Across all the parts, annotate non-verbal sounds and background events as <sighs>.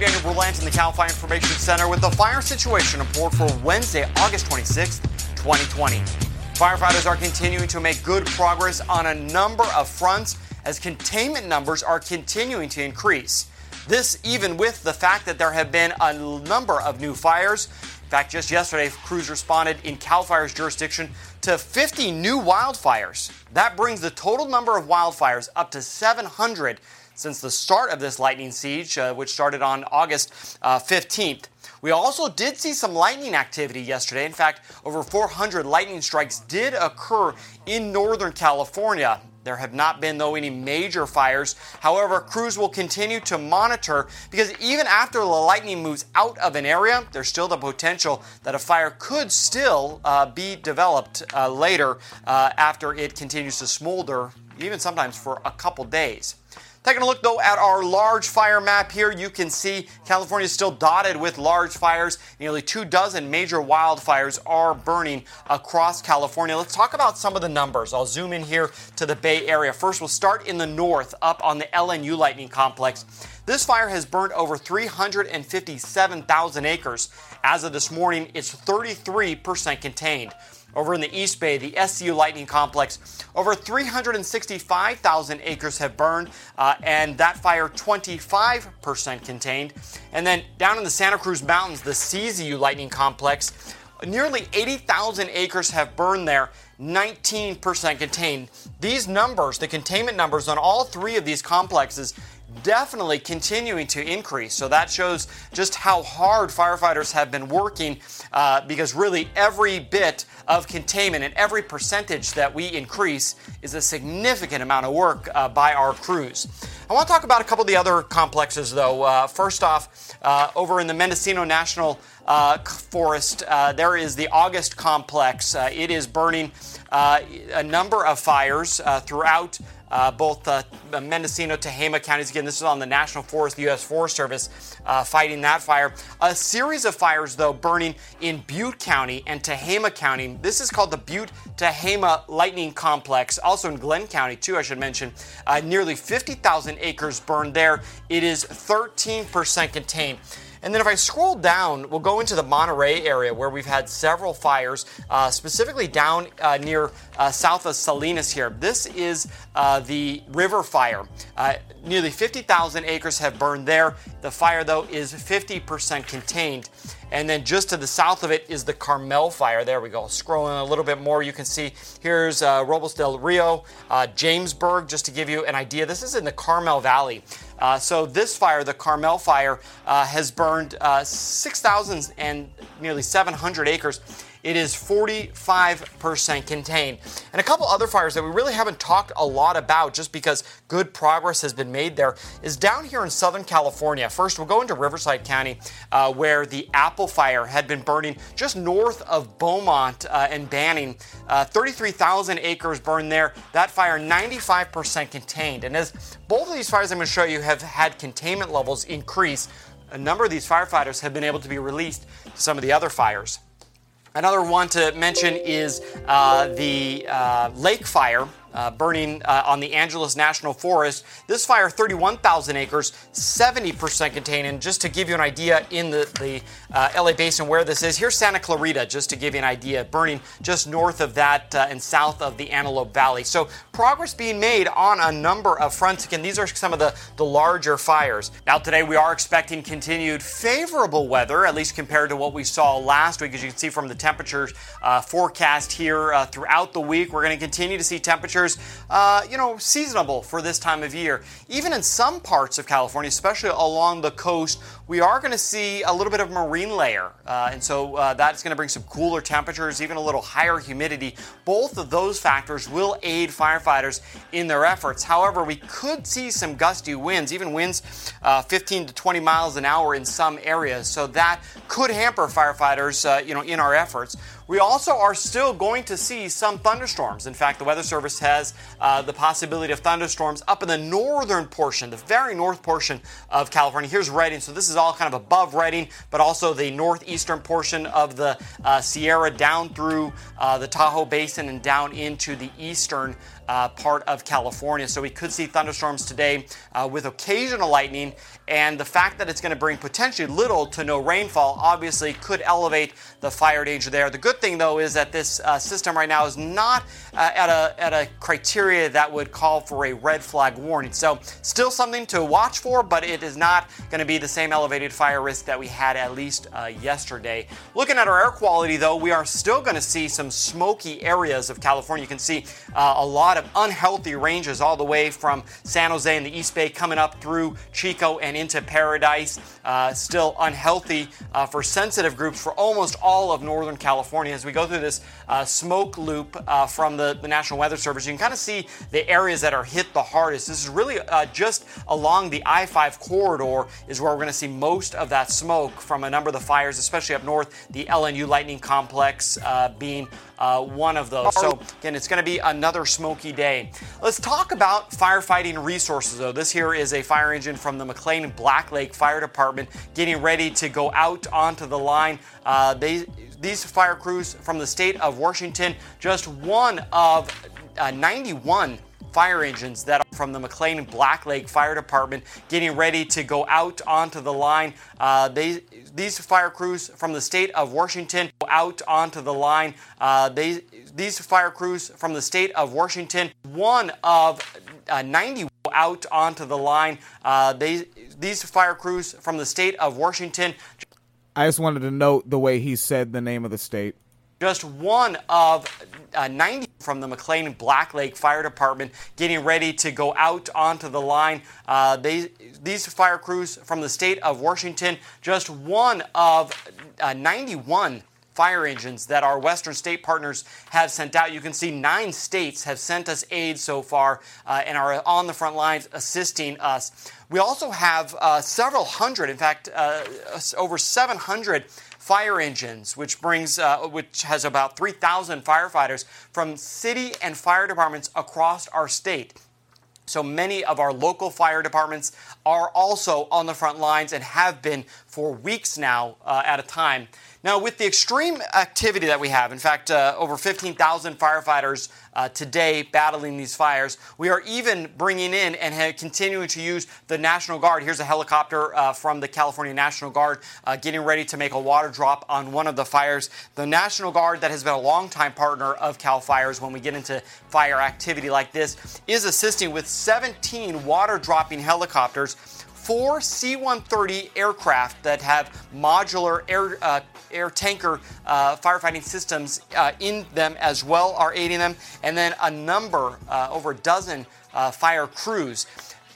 Daniel Berlant in the Cal Fire Information Center with the fire situation report for Wednesday, August 26, 2020. Firefighters are continuing to make good progress on a number of fronts as containment numbers are continuing to increase. This even with the fact that there have been a number of new fires. In fact, just yesterday, crews responded in CAL FIRE's jurisdiction to 50 new wildfires. That brings the total number of wildfires up to 700 since the start of this lightning siege, uh, which started on August uh, 15th. We also did see some lightning activity yesterday. In fact, over 400 lightning strikes did occur in Northern California. There have not been, though, any major fires. However, crews will continue to monitor because even after the lightning moves out of an area, there's still the potential that a fire could still uh, be developed uh, later uh, after it continues to smolder, even sometimes for a couple days. Taking a look though at our large fire map here, you can see California is still dotted with large fires. Nearly two dozen major wildfires are burning across California. Let's talk about some of the numbers. I'll zoom in here to the Bay Area. First, we'll start in the north up on the LNU Lightning Complex. This fire has burned over 357,000 acres. As of this morning, it's 33% contained. Over in the East Bay, the SCU Lightning Complex, over 365,000 acres have burned, uh, and that fire 25% contained. And then down in the Santa Cruz Mountains, the CZU Lightning Complex, nearly 80,000 acres have burned there. 19% contained. These numbers, the containment numbers on all three of these complexes, definitely continuing to increase. So that shows just how hard firefighters have been working uh, because really every bit of containment and every percentage that we increase is a significant amount of work uh, by our crews. I want to talk about a couple of the other complexes though. Uh, first off, uh, over in the Mendocino National uh, Forest, uh, there is the August Complex. it is burning a number of fires throughout uh, both uh, Mendocino, Tehama counties. Again, this is on the National Forest, the U.S. Forest Service uh, fighting that fire. A series of fires, though, burning in Butte County and Tehama County. This is called the Butte Tehama Lightning Complex. Also in Glenn County, too, I should mention. Uh, nearly 50,000 acres burned there. It is 13% contained. And then if I scroll down, we'll go into the Monterey area where we've had several fires, uh, specifically down uh, near uh, south of Salinas here. This is uh, the river fire. Uh, nearly 50,000 acres have burned there. The fire, though, is 50% contained. And then just to the south of it is the Carmel fire. There we go. Scrolling a little bit more, you can see here's uh, Robles del Rio, uh, Jamesburg, just to give you an idea. This is in the Carmel Valley. Uh, so this fire, the Carmel fire, uh, has burned uh, 6,000 and nearly 700 acres it is 45% contained. And a couple other fires that we really haven't talked a lot about just because good progress has been made there is down here in Southern California. First, we'll go into Riverside County uh, where the Apple Fire had been burning just north of Beaumont uh, and Banning. Uh, 33,000 acres burned there. That fire 95% contained. And as both of these fires I'm going to show you have had containment levels increase, a number of these firefighters have been able to be released to some of the other fires. Another one to mention is uh, the uh, lake fire uh, burning uh, on the Angeles National Forest. This fire, 31,000 acres, 70% contained. And just to give you an idea in the, the uh, LA basin where this is, here's Santa Clarita, just to give you an idea, burning just north of that uh, and south of the Antelope Valley. So progress being made on a number of fronts. Again, these are some of the, the larger fires. Now, today we are expecting continued favorable weather, at least compared to what we saw last week. As you can see from the temperatures uh, forecast here uh, throughout the week, we're going to continue to see temperatures temperatures, uh, you know, seasonable for this time of year. Even in some parts of California, especially along the coast, we are going to see a little bit of marine layer. Uh, and so uh, that's going to bring some cooler temperatures, even a little higher humidity. Both of those factors will aid firefighters in their efforts. However, we could see some gusty winds, even winds uh, 15 to 20 miles an hour in some areas. So that could hamper firefighters, uh, you know, in our efforts. We also are still going to see some thunderstorms. In fact, the Weather Service has uh, the possibility of thunderstorms up in the northern portion, the very north portion of California. Here's Redding, so this is all kind of above Redding, but also the northeastern portion of the uh, Sierra down through uh, the Tahoe Basin and down into the eastern uh, part of California. So we could see thunderstorms today uh, with occasional lightning. And the fact that it's going to bring potentially little to no rainfall obviously could elevate the fire danger there. The good thing, though, is that this uh, system right now is not uh, at, a, at a criteria that would call for a red flag warning. So, still something to watch for, but it is not going to be the same elevated fire risk that we had at least uh, yesterday. Looking at our air quality, though, we are still going to see some smoky areas of California. You can see uh, a lot of unhealthy ranges all the way from San Jose and the East Bay coming up through Chico and into Paradise. Uh, still unhealthy uh, for sensitive groups for almost all of Northern California. As we go through this uh, smoke loop uh, from the, the, National Weather Service, you can kind of see the areas that are hit the hardest. This is really uh, just along the I 5 corridor, is where we're going to see most of that smoke from a number of the fires, especially up north, the LNU Lightning Complex being uh, one of those. So, again, it's going to be another smoky day. Let's talk about firefighting resources, though. This here is a fire engine from the McLean Black Lake Fire Department getting ready to go out onto the line. Uh, they, these fire crews from the state of Washington, just one of uh, 91 fire engines that are from the McLane Black Lake Fire Department getting ready to go out onto the line. Uh, they, these fire crews from the state of Washington out onto the line. Uh, they, these fire crews from the state of Washington, one of uh, 90 out onto the line. Uh, they, these fire crews from the state of Washington. I just wanted to note the way he said the name of the state just one of uh, 90 from the McLane Black Lake Fire Department getting ready to go out onto the line. Uh, they, these fire crews from the state of Washington, just one of uh, 91 fire engines that our Western state partners have sent out. You can see nine states have sent us aid so far uh, and are on the front lines assisting us. We also have uh, several hundred, in fact, uh, over 700 fire engines, which brings, uh, which has about 3,000 firefighters from city and fire departments across our state. So many of our local fire departments are also on the front lines and have been for weeks now uh, at a time. Now, with the extreme activity that we have, in fact, uh, over 15,000 firefighters uh, today battling these fires, we are even bringing in and continuing to use the National Guard. Here's a helicopter uh, from the California National Guard uh, getting ready to make a water drop on one of the fires. The National Guard, that has been a longtime partner of CAL FIRES when we get into fire activity like this, is assisting with 17 water dropping helicopters four C 130 aircraft that have modular air, uh, air tanker uh, firefighting systems uh, in them as well are aiding them, and then a number, uh, over a dozen uh, fire crews.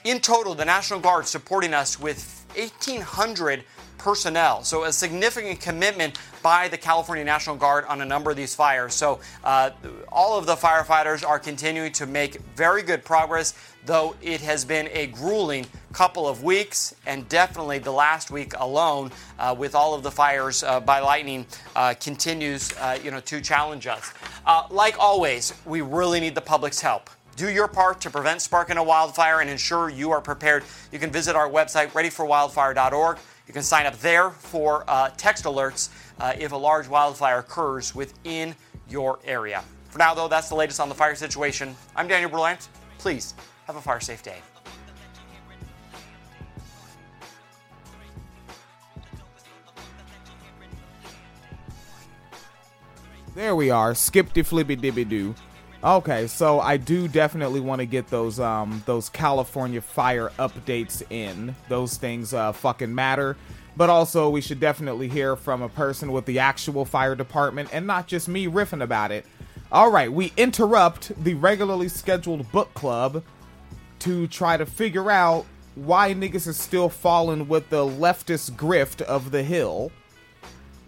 In total, the National Guard supporting us with 1,800 personnel. So, a significant commitment by the California National Guard on a number of these fires. So, uh, all of the firefighters are continuing to make very good progress, though it has been a grueling couple of weeks, and definitely the last week alone, uh, with all of the fires uh, by lightning, uh, continues, uh, you know, to challenge us. Uh, like always, we really need the public's help. Do your part to prevent sparking a wildfire and ensure you are prepared. You can visit our website, readyforwildfire.org. You can sign up there for uh, text alerts uh, if a large wildfire occurs within your area. For now, though, that's the latest on the fire situation. I'm Daniel Berlant. Please have a fire safe day. There we are. Skip the flippy dibby doo. Okay, so I do definitely want to get those um those California fire updates in. Those things uh fucking matter. But also we should definitely hear from a person with the actual fire department and not just me riffing about it. All right, we interrupt the regularly scheduled book club to try to figure out why niggas is still falling with the leftist grift of the hill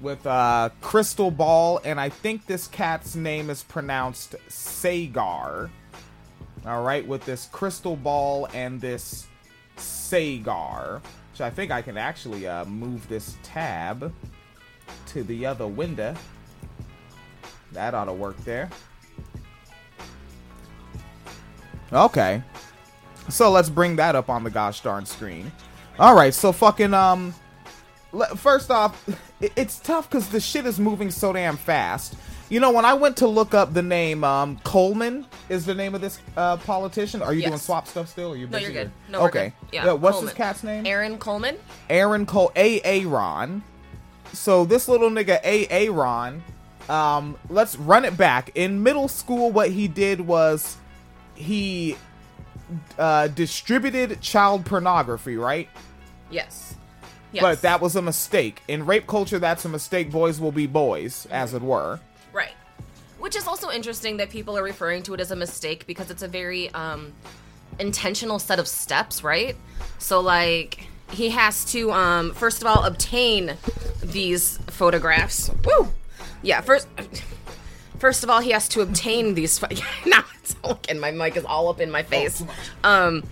with uh, Krystal Ball, and I think this cat's name is pronounced Saagar. All right, with this Krystal Ball and this Saagar, which I think I can actually uh, move this tab to the other window. That ought to work there. Okay. So let's bring that up on the gosh darn screen. All right, so fucking um first off, <laughs> it's tough because the shit is moving so damn fast. You know, when I went to look up the name, um, Coleman is the name of this uh, politician. Are you Yes. doing swap stuff still? Or you no, you're good. No, okay. good. Yeah, what's Coleman. this cat's name? Aaron Coleman. Aaron Cole, A. Aaron. So this little nigga, A. Aaron, um, let's run it back. In middle school, what he did was he uh, distributed child pornography, right? Yes. Yes. But that was a mistake. In rape culture, that's a mistake. Boys will be boys, as it were. Right. Which is also interesting that people are referring to it as a mistake because it's a very um, intentional set of steps, right? So, like, he has to, um, first of all, obtain these photographs. Woo! Yeah, first. First of all, he has to obtain these. <laughs> Now it's looking. My mic is all up in my face. Um,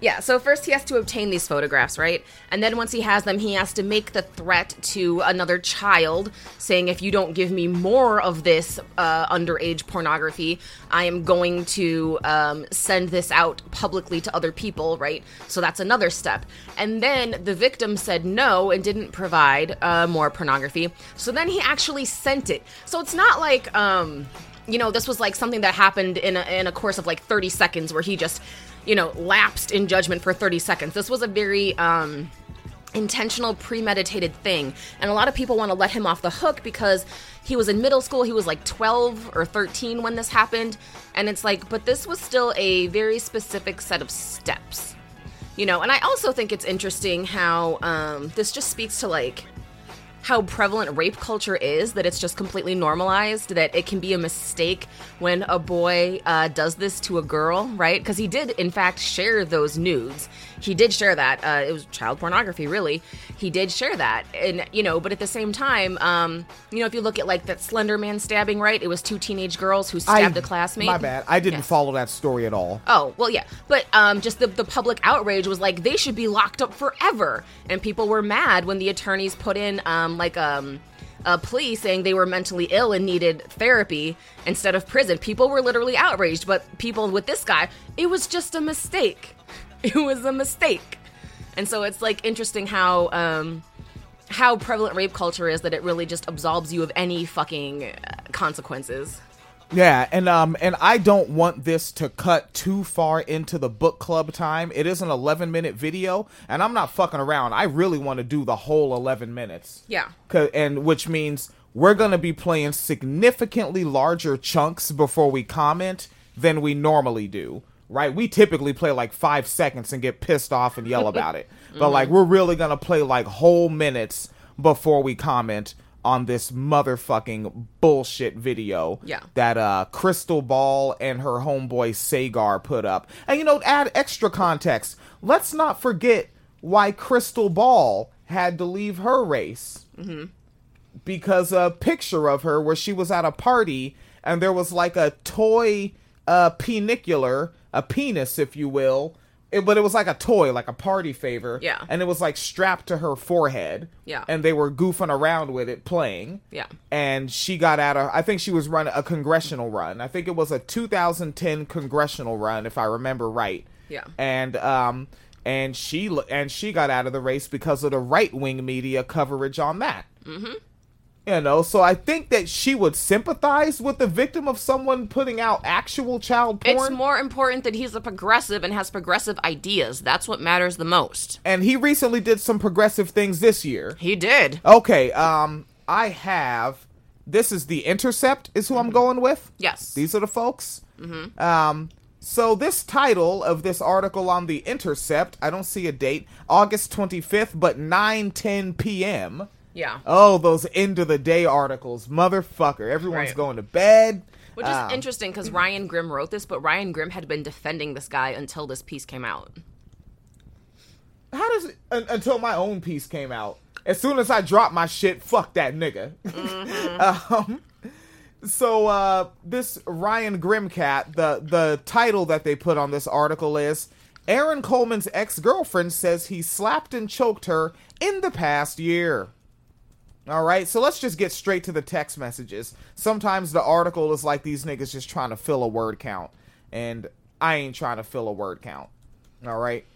yeah. So first he has to obtain these photographs, right? And then once he has them, he has to make the threat to another child, saying, "If you don't give me more of this uh, underage pornography, I am going to um, send this out publicly to other people." Right. So that's another step. And then the victim said no and didn't provide uh, more pornography. So then he actually sent it. So it's not like. Um, you know, this was like something that happened in a, in a course of like 30 seconds where he just, you know, lapsed in judgment for 30 seconds. This was a very um, intentional, premeditated thing. And a lot of people want to let him off the hook because he was in middle school. He was like 12 or 13 when this happened. And it's like, but this was still a very specific set of steps. You know, and I also think it's interesting how um, this just speaks to like how prevalent rape culture is that it's just completely normalized that it can be a mistake when a boy uh, does this to a girl right because he did in fact share those nudes he did share that uh, it was child pornography really he did share that and you know but at the same time um, you know if you look at like that slender man stabbing right it was two teenage girls who stabbed a classmate My bad. I didn't follow that story at all. Oh, well, yeah. But um, just the, the public outrage was like, they should be locked up forever. And people were mad when the attorneys put in, um, like, um, a plea saying they were mentally ill and needed therapy instead of prison. People were literally outraged. But people with this guy, it was just a mistake. <laughs> It was a mistake. And so it's like interesting how. Um, how prevalent rape culture is that it really just absolves you of any fucking uh, consequences. Yeah, and um and I don't want this to cut too far into the book club time. It is an 11 minute video, and I'm not fucking around. I really want to do the whole 11 minutes. Yeah, and which means we're going to be playing significantly larger chunks before we comment than we normally do. Right? We typically play like 5 seconds and get pissed off and yell <laughs> about it. But like we're really going to play like whole minutes before we comment on this motherfucking bullshit video Yeah. that uh Krystal Ball and her homeboy Saagar put up. And you know, add extra context. Let's not forget why Krystal Ball had to leave her race. Because a picture of her where she was at a party and there was like a toy uh penicular, a penis if you will. It, but it was like a toy, like a party favor. Yeah. And it was like strapped to her forehead. Yeah. And they were goofing around with it playing Yeah. and she got out of i think she was running a congressional run i think it was a 2010 congressional run if i remember right Yeah. and um and she and she got out of the race because of the right-wing media coverage on that mm-hmm. You know so i think that she would sympathize with the victim of someone putting out actual child porn It's more important that he's a progressive and has progressive ideas. That's what matters the most. and he recently did some progressive things this year He did. okay um i have this is the intercept is who i'm going with Yes. These are the folks. Mm-hmm. Um, so this title of this article on the Intercept, I don't see a date, August 25th, but 9:10 p.m. yeah. Oh, those end of the day articles, motherfucker! Everyone's Right. going to bed. Which is Um, interesting because Ryan Grim wrote this, but Ryan Grim had been defending this guy until this piece came out. How does it un- until my own piece came out? As soon as I dropped my shit, fuck that nigga. <laughs> um, so uh, this Ryan Grimcat, the the title that they put on this article is Aaron Coleman's ex girlfriend says he slapped and choked her in the past year. All right, so let's just get straight to the text messages. Sometimes the article is like these niggas just trying to fill a word count, and I ain't trying to fill a word count. All right.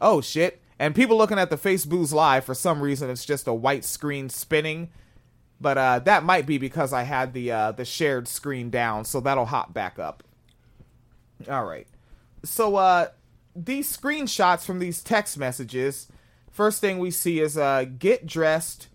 Oh shit! And people looking at the Facebook's live for some reason it's just a white screen spinning. But uh, that might be because I had the uh, the shared screen down, so that'll hop back up. All right. So uh, these screenshots from these text messages, first thing we see is uh, get dressed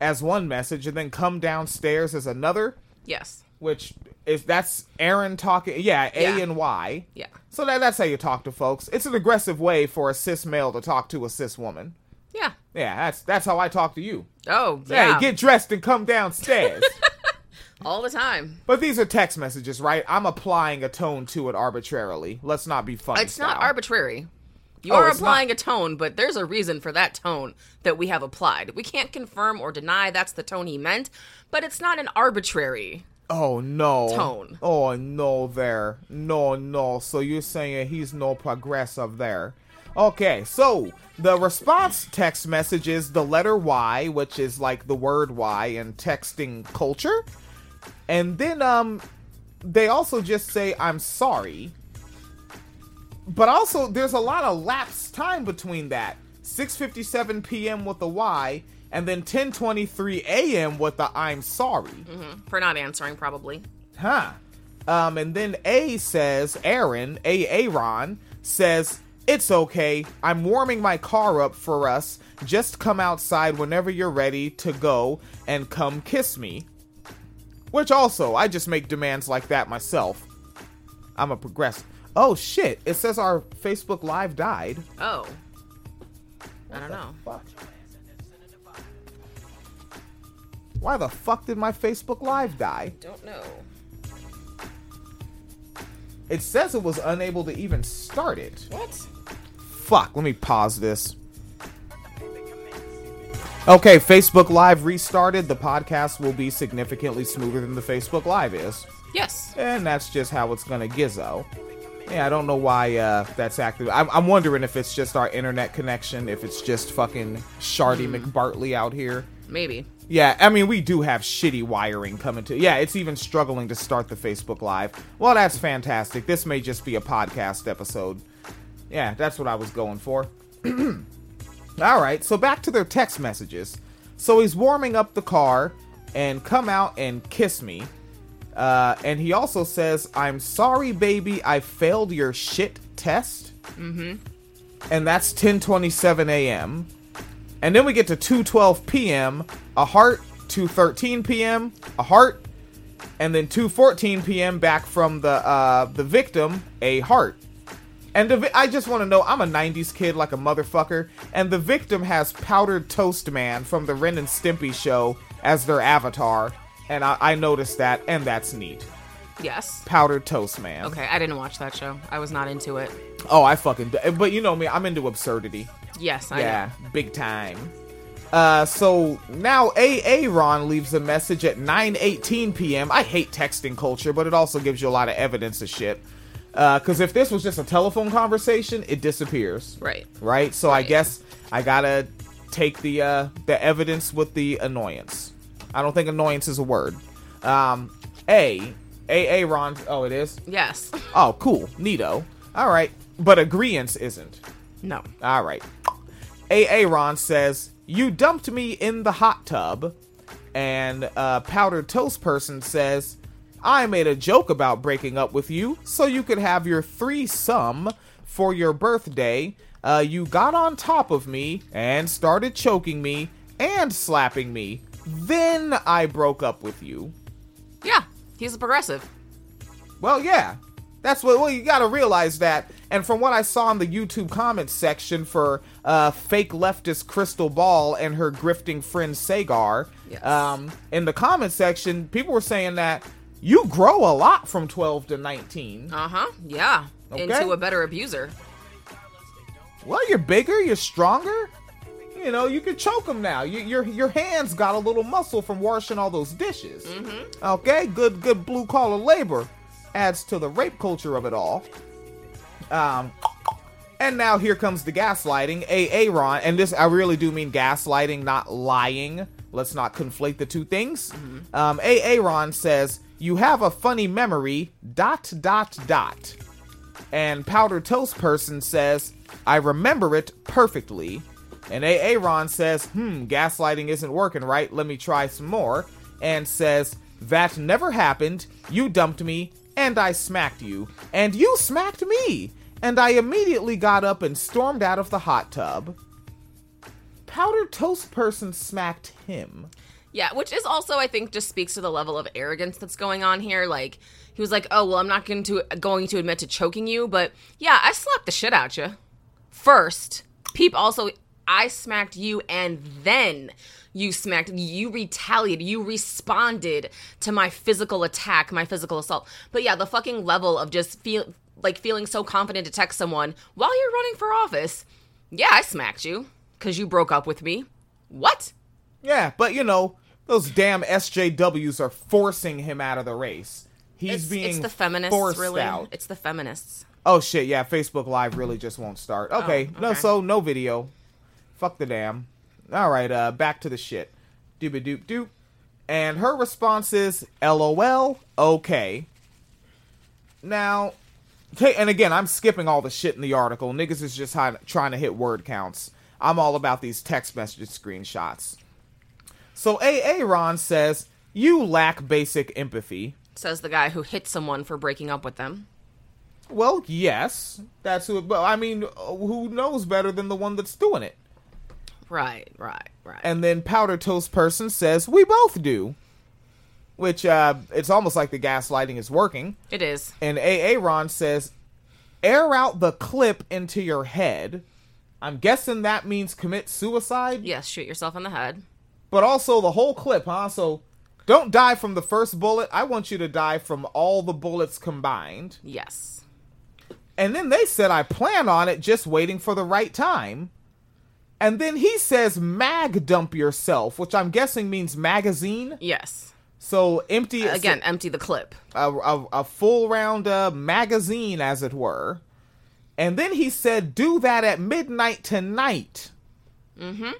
as one message, and then come downstairs as another, Yes. which is that's Aaron talking. Yeah, A Yeah. and Y. Yeah. So that, that's how you talk to folks. It's an aggressive way for a cis male to talk to a cis woman. Yeah. Yeah, that's that's how I talk to you. Oh, yeah. Hey, get dressed and come downstairs. <laughs> All the time. but these are text messages, right? I'm applying a tone to it arbitrarily. Let's not be funny. It's not arbitrary. You Oh, are applying a tone, but there's a reason for that tone that we have applied. We can't confirm or deny that's the tone he meant, but it's not an arbitrary. Oh no. Tone. Oh no there. No no. So you're saying he's no progressive there. Okay, so the response text message is the letter Y, which is like the word Y in texting culture. And then um they also just say I'm sorry. But also there's a lot of lapse time between that. 6:57 p.m. with the Y and then 10:23 a.m. with the I'm sorry. For not answering, probably. Huh. Um, and then A says, Aaron, A. Aaron, says, It's okay. I'm warming my car up for us. Just come outside whenever you're ready to go and come kiss me. Which also, I just make demands like that myself. I'm a progressive. Oh shit, it says our Facebook Live died. Oh. I don't know. Fuck. Why the fuck did my Facebook Live die? Don't know. It says it was unable to even start it. What? Fuck, let me pause this. Okay, Facebook Live restarted. The podcast will be significantly smoother than the Facebook Live is. Yes. And that's just how it's gonna gizzo. Yeah, I don't know why uh, that's active. I'm, I'm wondering if it's just our internet connection, if it's just fucking Shardy McBartley out here. Maybe. Yeah, I mean, we do have shitty wiring coming to. Yeah, it's even struggling to start the Facebook Live. Well, that's fantastic. This may just be a podcast episode. Yeah, that's what I was going for. <clears throat> All right, so back to their text messages. So he's warming up the car and come out and kiss me. Uh, and he also says, I'm sorry, baby, I failed your shit test. Mm-hmm. And that's 10:27 a.m. And then we get to 2:12 p.m. A heart. 2:13 p.m. A heart. And then 2:14 p.m. back from the uh, the victim a heart. And the, vi- I just want to know, I'm a 90s kid like a motherfucker, and the victim has Powdered Toast Man from the Ren and Stimpy show as their avatar, and I, I noticed that, and that's neat. Yes. Powdered Toast Man. Okay, I didn't watch that show. I was not into it. Oh, I fucking. But you know me, I'm into absurdity. Yes, I yeah, big time. Uh, so now AA Ron leaves a message at 9:18 p.m. I hate texting culture, but it also gives you a lot of evidence of shit. Because if this was just a telephone conversation, it disappears. Right. Right. So I guess I gotta take the uh, the evidence with the annoyance. I don't think annoyance is a word. Um, A a Ron. Oh, it is. Yes. Oh, cool. Neato. All right. But agreeance isn't. No. All right. A a Ron says, You dumped me in the hot tub. And uh, Powdered Toast Person says, I made a joke about breaking up with you so you could have your threesome for your birthday. Uh, you got on top of me and started choking me and slapping me. Then I broke up with you. Yeah. He's a progressive. Well, yeah. That's what. Well, you got to realize that. And from what I saw in the YouTube comments section for uh, fake leftist Krystal Ball and her grifting friend Saagar, Yes. um, in the comment section, people were saying that you grow a lot from 12 to 19. Uh huh. Yeah. Okay. Into a better abuser. Well, you're bigger, you're stronger. You know, you can choke them now. You, your your hands got a little muscle from washing all those dishes. Okay, good good blue collar labor adds to the rape culture of it all. Um, and now here comes the gaslighting. A Aaron, and this I really do mean gaslighting, not lying. Let's not conflate the two things. Um, A Aaron says you have a funny memory. Dot dot dot. And Powder Toast Person says, I remember it perfectly. And Aaron says, hmm, gaslighting isn't working right. Let me try some more. and says, That never happened. You dumped me, and I smacked you. And you smacked me. And I immediately got up and stormed out of the hot tub. Powdered Toast Person smacked him. Yeah, which is also I think just speaks to the level of arrogance that's going on here. Like he was like, "Oh well, I'm not going to going to admit to choking you, but yeah, I slapped the shit out you first. Peep also, I smacked you, and then you smacked. You retaliated. You responded to my physical attack, my physical assault. But yeah, the fucking level of just feel like feeling so confident to text someone while you're running for office. Yeah, I smacked you because you broke up with me. What? Yeah, but you know, those damn SJWs are forcing him out of the race. He's It's, being it's the feminists, forced really. out. It's the feminists. Oh shit, yeah, Facebook Live really just won't start. Oh, okay, no, Oh, okay. so no video. Fuck the damn. All right, uh, back to the shit. Doobie doop doop. And her response is, LOL, okay. Now, and again, I'm skipping all the shit in the article. Niggas is just trying to hit word counts. I'm all about these text message screenshots. So AA Ron says, You lack basic empathy. Says the guy who hit someone for breaking up with them. Well, yes, that's who. But I mean, who knows better than the one that's doing it? Right, right, right. And then Powder Toast Person says we both do, which uh, it's almost like the gaslighting is working. it is. And AA Ron says, air out the clip into your head. I'm guessing that means commit suicide, Yes, shoot yourself in the head. but also the whole clip, huh? So don't die from the first bullet. I want you to die from all the bullets combined. Yes. And then they said, I plan on it, just waiting for the right time. And then he says, mag dump yourself, which I'm guessing means magazine. Yes. So empty Again, empty the clip. a, a, a full round uh, magazine, as it were. And then he said, do that at midnight tonight. Mm-hmm.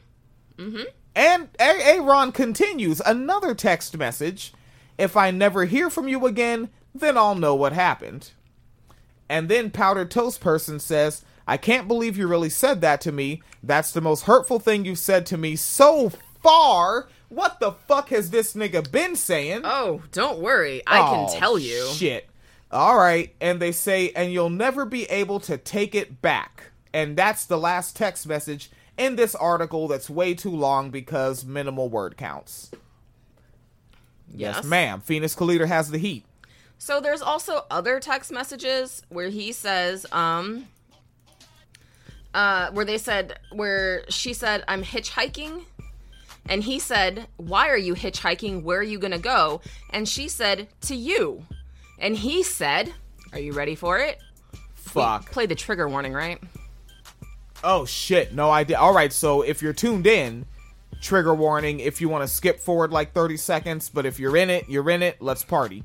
Mm-hmm. And A- Aaron continues another text message. If I never hear from you again, then I'll know what happened. And then Powdered Toast Person says, I can't believe you really said that to me. That's the most hurtful thing you've said to me so far. What the fuck has this nigga been saying? Oh, don't worry. I Oh, can tell you. Shit. All right. And they say, and you'll never be able to take it back. And that's the last text message in this article that's way too long because minimal word counts. Yes, Yes. ma'am. Phoenix Calida has the heat. So there's also other text messages where he says, um, uh, where they said, where she said, I'm hitchhiking. And he said, Why are you hitchhiking? Where are you going to go? And she said, To you. And he said, Are you ready for it? Fuck. Play the trigger warning, right? Oh shit, no idea. All right, so if you're tuned in, trigger warning if you want to skip forward like 30 seconds, but if you're in it, you're in it. Let's party.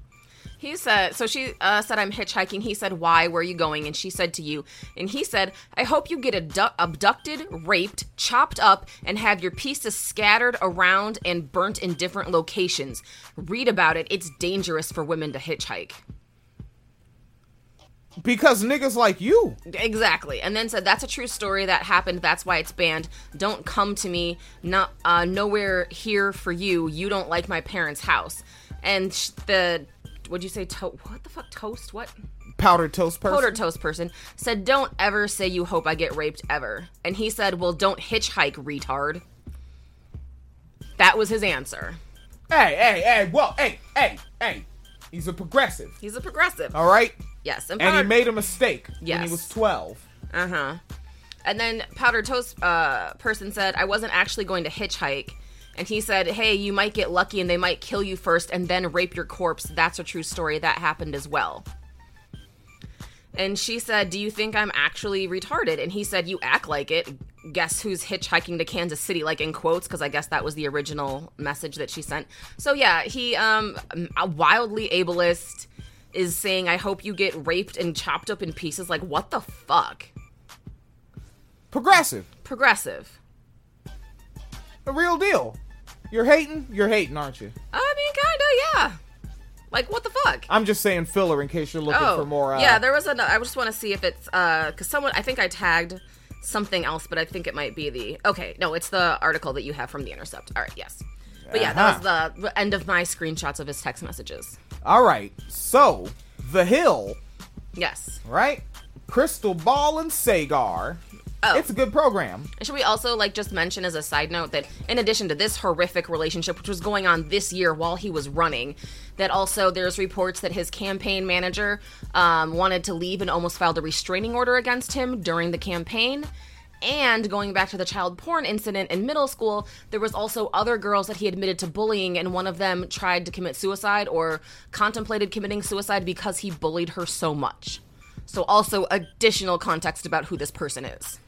He said, so she uh, said, I'm hitchhiking. He said, why? Where are you going? And she said to you, and he said, I hope you get abdu- abducted, raped, chopped up, and have your pieces scattered around and burnt in different locations. Read about it. It's dangerous for women to hitchhike. Because niggas like you. Exactly. And then said, that's a true story that happened. That's why it's banned. Don't come to me. Not uh, nowhere here for you. You don't like my parents' house. And sh- the, what'd you say? To- what the fuck? Toast? What? Powdered toast person. Powdered toast person said, "Don't ever say you hope I get raped ever." And he said, "Well, don't hitchhike, retard." That was his answer. Hey, hey, hey, whoa, hey, hey, hey. He's a progressive. He's a progressive. All right? Yes, and And he made a mistake when Yes. he was 12. uh huh. And then powdered toast uh, person said, "I wasn't actually going to hitchhike." And he said, "Hey, you might get lucky, and they might kill you first, and then rape your corpse. That's a true story. That happened as well." And she said, Do you think I'm actually retarded? And he said, You act like it. Guess who's hitchhiking to Kansas City? Like in quotes, because I guess that was the original message that she sent. So yeah, he, um, a wildly ableist, is saying, I hope you get raped and chopped up in pieces. Like, what the fuck? Progressive. Progressive. The real deal. You're hating? You're hating, aren't you? I mean, kinda, yeah. Like, what the fuck? I'm just saying filler in case you're looking for more. Uh, Oh, yeah, there was a. I just want to see if it's uh, because someone. I think I tagged something else, but I think it might be the. Okay, no, it's the article that you have from the Intercept. All right, yes. But yeah, Uh-huh. that was the end of my screenshots of his text messages. All right. So, The Hill, Yes. right? Krystal Ball and Saagar. Oh. It's a good program. Should we also like just mention as a side note that in addition to this horrific relationship which was going on this year while he was running, that also there's reports that his campaign manager um, wanted to leave and almost filed a restraining order against him during the campaign. And going back to the child porn incident in middle school, there was also other girls that he admitted to bullying, and one of them tried to commit suicide or contemplated committing suicide because he bullied her so much. So also additional context about who this person is.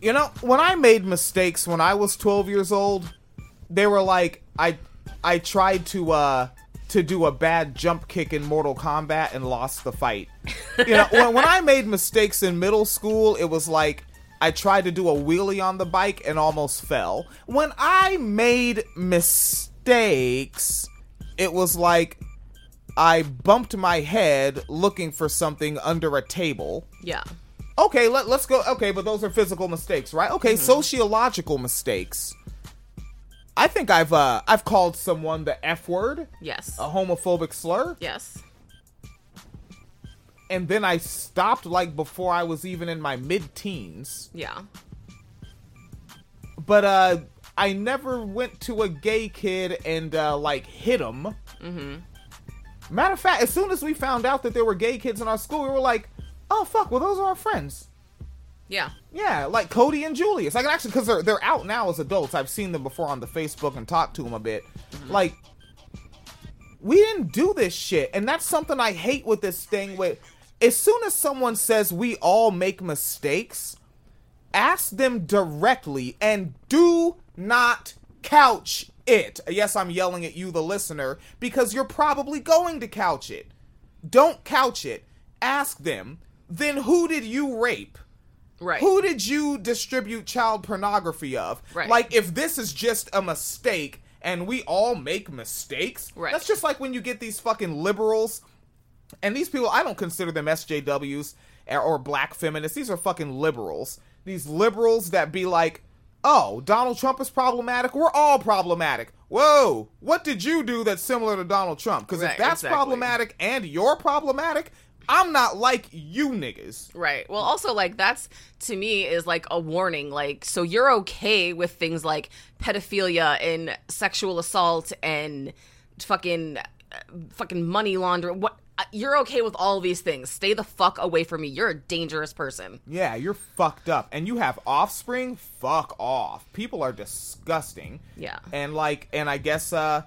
You know, when I made mistakes when I was 12 years old, they were like I I tried to uh to do a bad jump kick in Mortal Kombat and lost the fight. You know, when, when I made mistakes in middle school, it was like I tried to do a wheelie on the bike and almost fell. When I made mistakes, it was like I bumped my head looking for something under a table Yeah. Okay let, let's go okay but those are physical mistakes right okay sociological mistakes i think i've uh i've called someone the f word Yes. a homophobic slur Yes. and then i stopped like before i was even in my mid-teens Yeah. but uh i never went to a gay kid and uh like hit him mm-hmm. matter of fact as soon as we found out that there were gay kids in our school we were like oh fuck well those are our friends Yeah. Yeah, like Cody and Julius. I can actually because they're they're out now as adults. I've seen them before on the Facebook and talked to them a bit. Mm-hmm. Like, we didn't do this shit, and that's something I hate with this thing. With as soon as someone says we all make mistakes, ask them directly and do not couch it. Yes, I'm yelling at you, the listener, because you're probably going to couch it. Don't couch it. Ask them. Then who did you rape? Right. Who did you distribute child pornography of? Right. Like, if this is just a mistake and we all make mistakes, Right. that's just like when you get these fucking liberals and these people, I don't consider them SJWs or- black feminists. These are fucking liberals. These liberals that be like, oh, Donald Trump is problematic. We're all problematic. Whoa, what did you do that's similar to Donald Trump? Because Right, if that's exactly. problematic and you're problematic, I'm not like you niggas. Right. Well, also, like, that's to me is like a warning. Like, so you're okay with things like pedophilia and sexual assault and fucking, fucking money laundering. What? uh, You're okay with all these things. Stay the fuck away from me. You're a dangerous person. Yeah, you're fucked up. And you have offspring? Fuck off. People are disgusting. Yeah. And like and I guess uh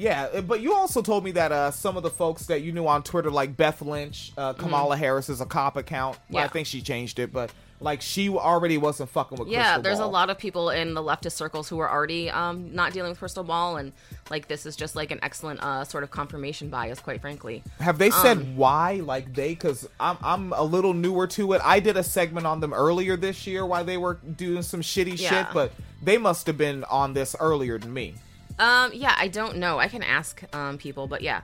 yeah, but you also told me that uh some of the folks that you knew on Twitter like Beth Lynch, uh Kamala Harris is a cop account. Yeah. I Mm-hmm. Think she changed it, but like she already wasn't fucking with Yeah, Krystal there's a lot of people in the leftist circles who are already um, not dealing with Krystal Ball, and like this is just like an excellent uh, sort of confirmation bias, quite frankly. Have they said um, why? Like they, because I'm I'm a little newer to it. I did a segment on them earlier this year while they were doing some shitty shit, but they must have been on this earlier than me. Um, yeah, I don't know. I can ask um, people, but yeah.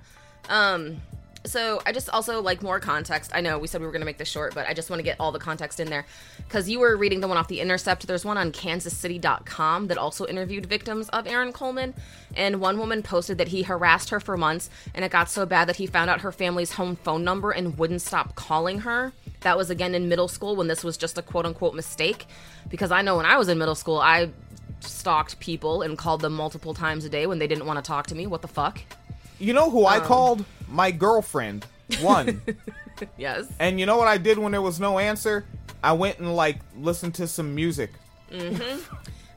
Um, so I just also like more context. I know we said we were going to make this short, but I just want to get all the context in there because you were reading the one off the Intercept. There's one on KansasCity.com that also interviewed victims of Aaron Coleman, and one woman posted that he harassed her for months, and it got so bad that he found out her family's home phone number and wouldn't stop calling her. That was again in middle school when this was just a quote unquote mistake, because I know when I was in middle school, I stalked people and called them multiple times a day when they didn't want to talk to me. What the fuck? You know who Um. I called? My girlfriend. One. <laughs> Yes. and you know what I did when there was no answer? I went and like listened to some music.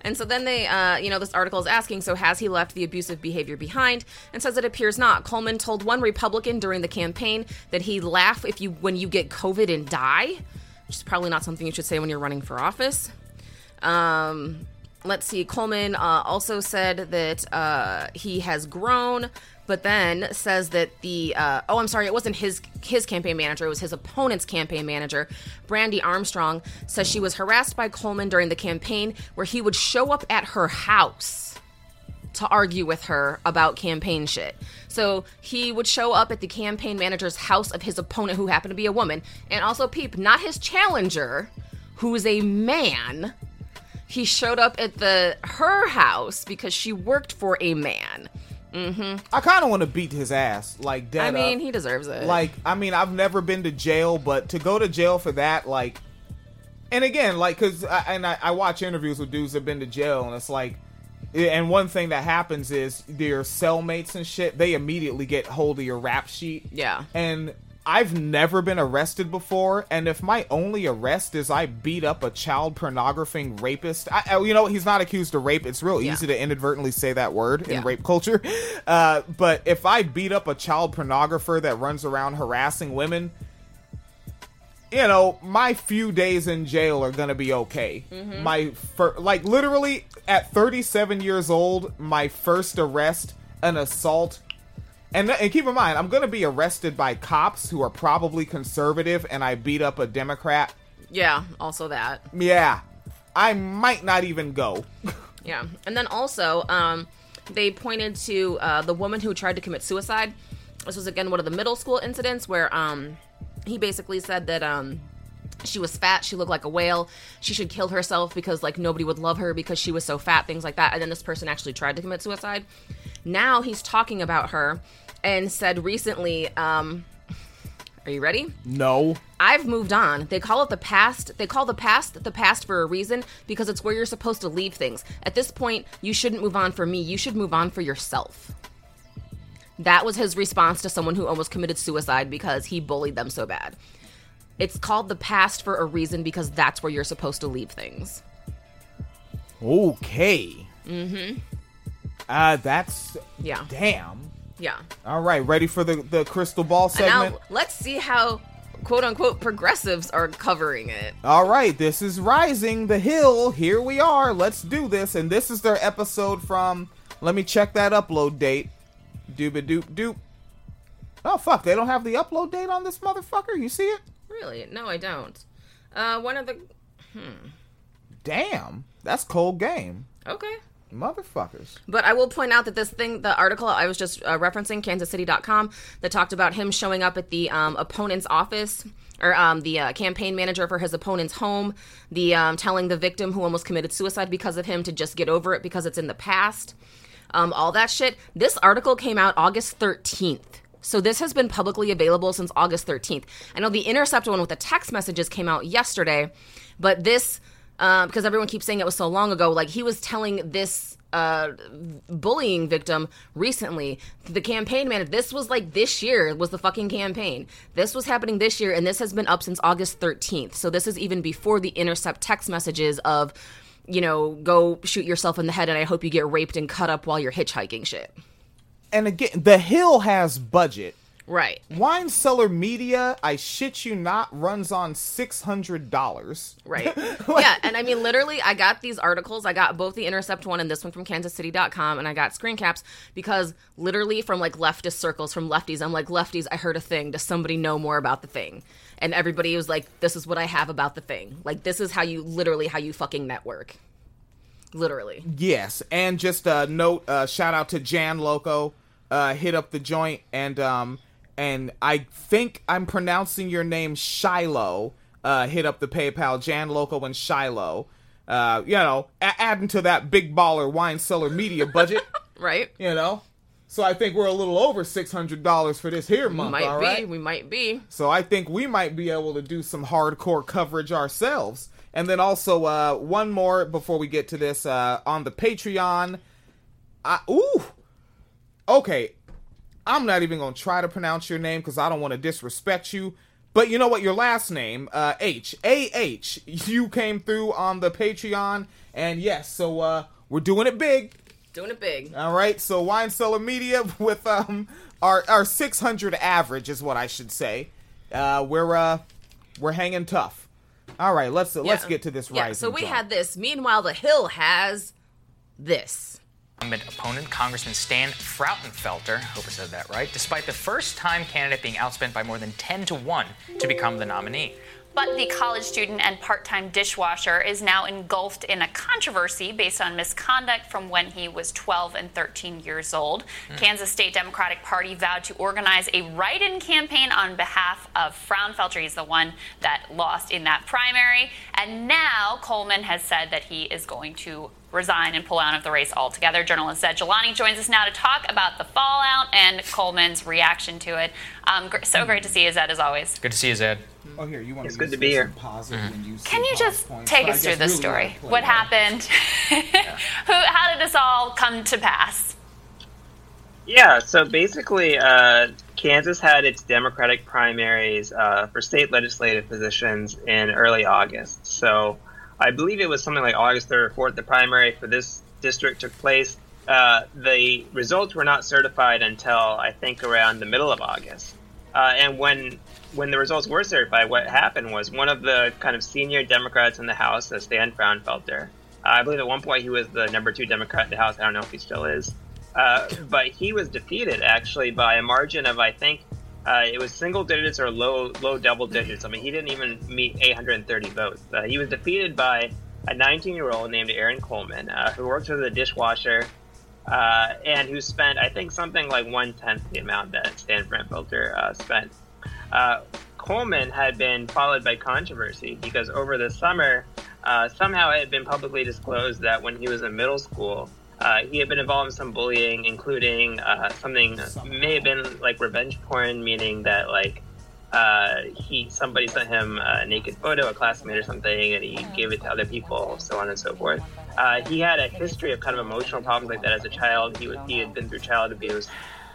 And so then they, uh, you know, this article is asking, so has he left the abusive behavior behind? And says it appears not. Coleman told one Republican during the campaign that he'd laugh if you when you get COVID and die, which is probably not something you should say when you're running for office. Um, let's see. Coleman uh, also said that uh, he has grown, but then says that the uh, oh, I'm sorry, it wasn't his his campaign manager; it was his opponent's campaign manager, Brandy Armstrong, says she was harassed by Coleman during the campaign, where he would show up at her house to argue with her about campaign shit. So he would show up at the campaign manager's house of his opponent, who happened to be a woman, and also peep, not his challenger, who is a man. He showed up at the her house because she worked for a man. Mm-hmm. I kind of want to beat his ass, like dead I mean, up. he deserves it. Like, I mean, I've never been to jail, but to go to jail for that, like, and again, like, cause I, and I, I watch interviews with dudes that've been to jail, and it's like, eh, and one thing that happens is their cellmates and shit, they immediately get hold of your rap sheet. Yeah. And I've never been arrested before, and if my only arrest is I beat up a child pornographing rapist, I, I- you know, he's not accused of rape. It's real Yeah. easy to inadvertently say that word in Yeah. rape culture. <laughs> Uh, but if I beat up a child pornographer that runs around harassing women, you know, my few days in jail are gonna be okay. Mm-hmm. My fir- like literally at 37 years old, my first arrest, an assault. And, and keep in mind, I'm gonna be arrested by cops who are probably conservative, and I beat up a Democrat. yeah, also that. Yeah, I might not even go. Yeah, and then also, um, they pointed to uh, the woman who tried to commit suicide. This was again one of the middle school incidents where um, he basically said that um, she was fat, she looked like a whale, she should kill herself because like nobody would love her because she was so fat, things like that. And then this person actually tried to commit suicide. Now he's talking about her and said recently, um, "Are you ready?" No. I've moved on. They call it the past. They call the past the past for a reason because it's where you're supposed to leave things. At this point, you shouldn't move on for me. You should move on for yourself. That was his response to someone who almost committed suicide because he bullied them so bad. It's called the past for a reason because that's where you're supposed to leave things. Okay. Mm-hmm. Uh, that's Yeah. damn. Yeah. All right, ready for the the Krystal Ball segment? now let's see how quote unquote progressives are covering it. All right, this is Rising the Hill. Here we are. Let's do this. And this is their episode from. Let me check that upload date. Dooba doop doop. Oh fuck! They don't have the upload date on this motherfucker. You see it? Really? No, I don't. Uh, one of the Damn, that's cold game, okay. motherfuckers. But I will point out that this thing, the article I was just uh, referencing, kansascity.com, that talked about him showing up at the um, opponent's office or um, the uh, campaign manager for his opponent's home, the um, telling the victim who almost committed suicide because of him to just get over it because it's in the past, um, all that shit. This article came out August 13th. So this has been publicly available since August 13th. I know the Intercept one with the text messages came out yesterday, but this uh, because everyone keeps saying it was so long ago. Like he was telling this uh, bullying victim recently, the campaign manager. This was like this year was the fucking campaign. This was happening this year, and this has been up since August 13th. So this is even before the intercept text messages of, you know, go shoot yourself in the head, and I hope you get raped and cut up while you're hitchhiking shit. And again, the Hill has budget. Right. Wine Cellar Media, I shit you not, runs on six hundred dollars. Right. <laughs> yeah, and I mean literally I got these articles. I got both the Intercept one and this one from kansascity.com and I got screen caps because literally from like leftist circles from lefties, I'm like lefties, I heard a thing. Does somebody know more about the thing? And everybody was like this is what I have about the thing. Like this is how you literally how you fucking network. Literally. Yes, and just a note, uh, shout out to Jan Loco, uh, hit up the joint, and um, and I think I'm pronouncing your name Shiloh. Uh, hit up the PayPal, Jan Loco and Shiloh. Uh, you know, a- adding to that big baller wine cellar media budget. <laughs> Right? you know, so I think we're a little over six hundred dollars for this here month. might all be. right? We might be. So I think we might be able to do some hardcore coverage ourselves. And then also uh, one more before we get to this uh, on the Patreon. I, ooh, okay. I'm not even gonna try to pronounce your name because I don't want to disrespect you. But you know what? Your last name, uh, H A H. You came through on the Patreon, and yes, so uh, we're doing it big. Doing it big. All right, so Wine Cellar Media <laughs> with um our our 600 average is what I should say. Uh, we're uh we're hanging tough. All right, let's let's get to this Yeah, rising. so we joint. had this. Meanwhile, the Hill has this. Incumbent opponent, Congressman Stan Frownfelter, hope I said that right, despite the first time candidate being outspent by more than 10 to 1 to become the nominee. But the college student and part time dishwasher is now engulfed in a controversy based on misconduct from when he was 12 and 13 years old. Mm. Kansas State Democratic Party vowed to organize a write in campaign on behalf of Frownfelter. He's the one that lost in that primary. And now Coleman has said that he is going to resign and pull out of the race altogether. Journalist Zaid Jilani joins us now to talk about the fallout and Coleman's reaction to it. Um, so great to see you, Zaid, as always. Good to see you, Zaid. Oh, here you want it's to good to be here. Mm-hmm. Can you just points, take us through the really story? What happened? yeah. <laughs> Who? How did this all come to pass? Yeah, so basically, uh, Kansas had its Democratic primaries uh, for state legislative positions in early August. So I believe it was something like August 3rd or 4th, the primary for this district took place. Uh, the results were not certified until I think around the middle of August. Uh, and when when the results were certified, what happened was one of the kind of senior Democrats in the House, uh, Stan Frownfelter, uh, I believe at one point he was the number two Democrat in the House. I don't know if he still is, uh, but he was defeated actually by a margin of I think uh, it was single digits or low low double digits. I mean, he didn't even meet 830 votes. Uh, he was defeated by a 19 year old named Aaron Coleman, uh, who works as a dishwasher, uh, and who spent I think something like one tenth the amount that Stan Frownfelter uh, spent. Uh, Coleman had been followed by controversy because over the summer, somehow it had been publicly disclosed that when he was in middle school, uh, he had been involved in some bullying, including uh, something may have been like revenge porn, meaning that like uh, he somebody sent him a naked photo, a classmate or something, and he gave it to other people, so on and so forth. Uh, he had a history of kind of emotional problems like that as a child. He was, he had been through child abuse.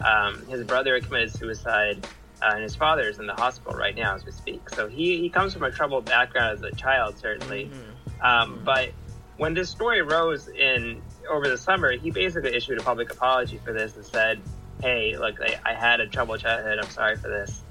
Um, his brother had committed suicide, uh, and his father is in the hospital right now as we speak. So he, he comes from a troubled background as a child, certainly. Mm-hmm. Um, but when this story rose in over the summer, he basically issued a public apology for this and said, "Hey, look, I, I had a troubled childhood. I'm sorry for this."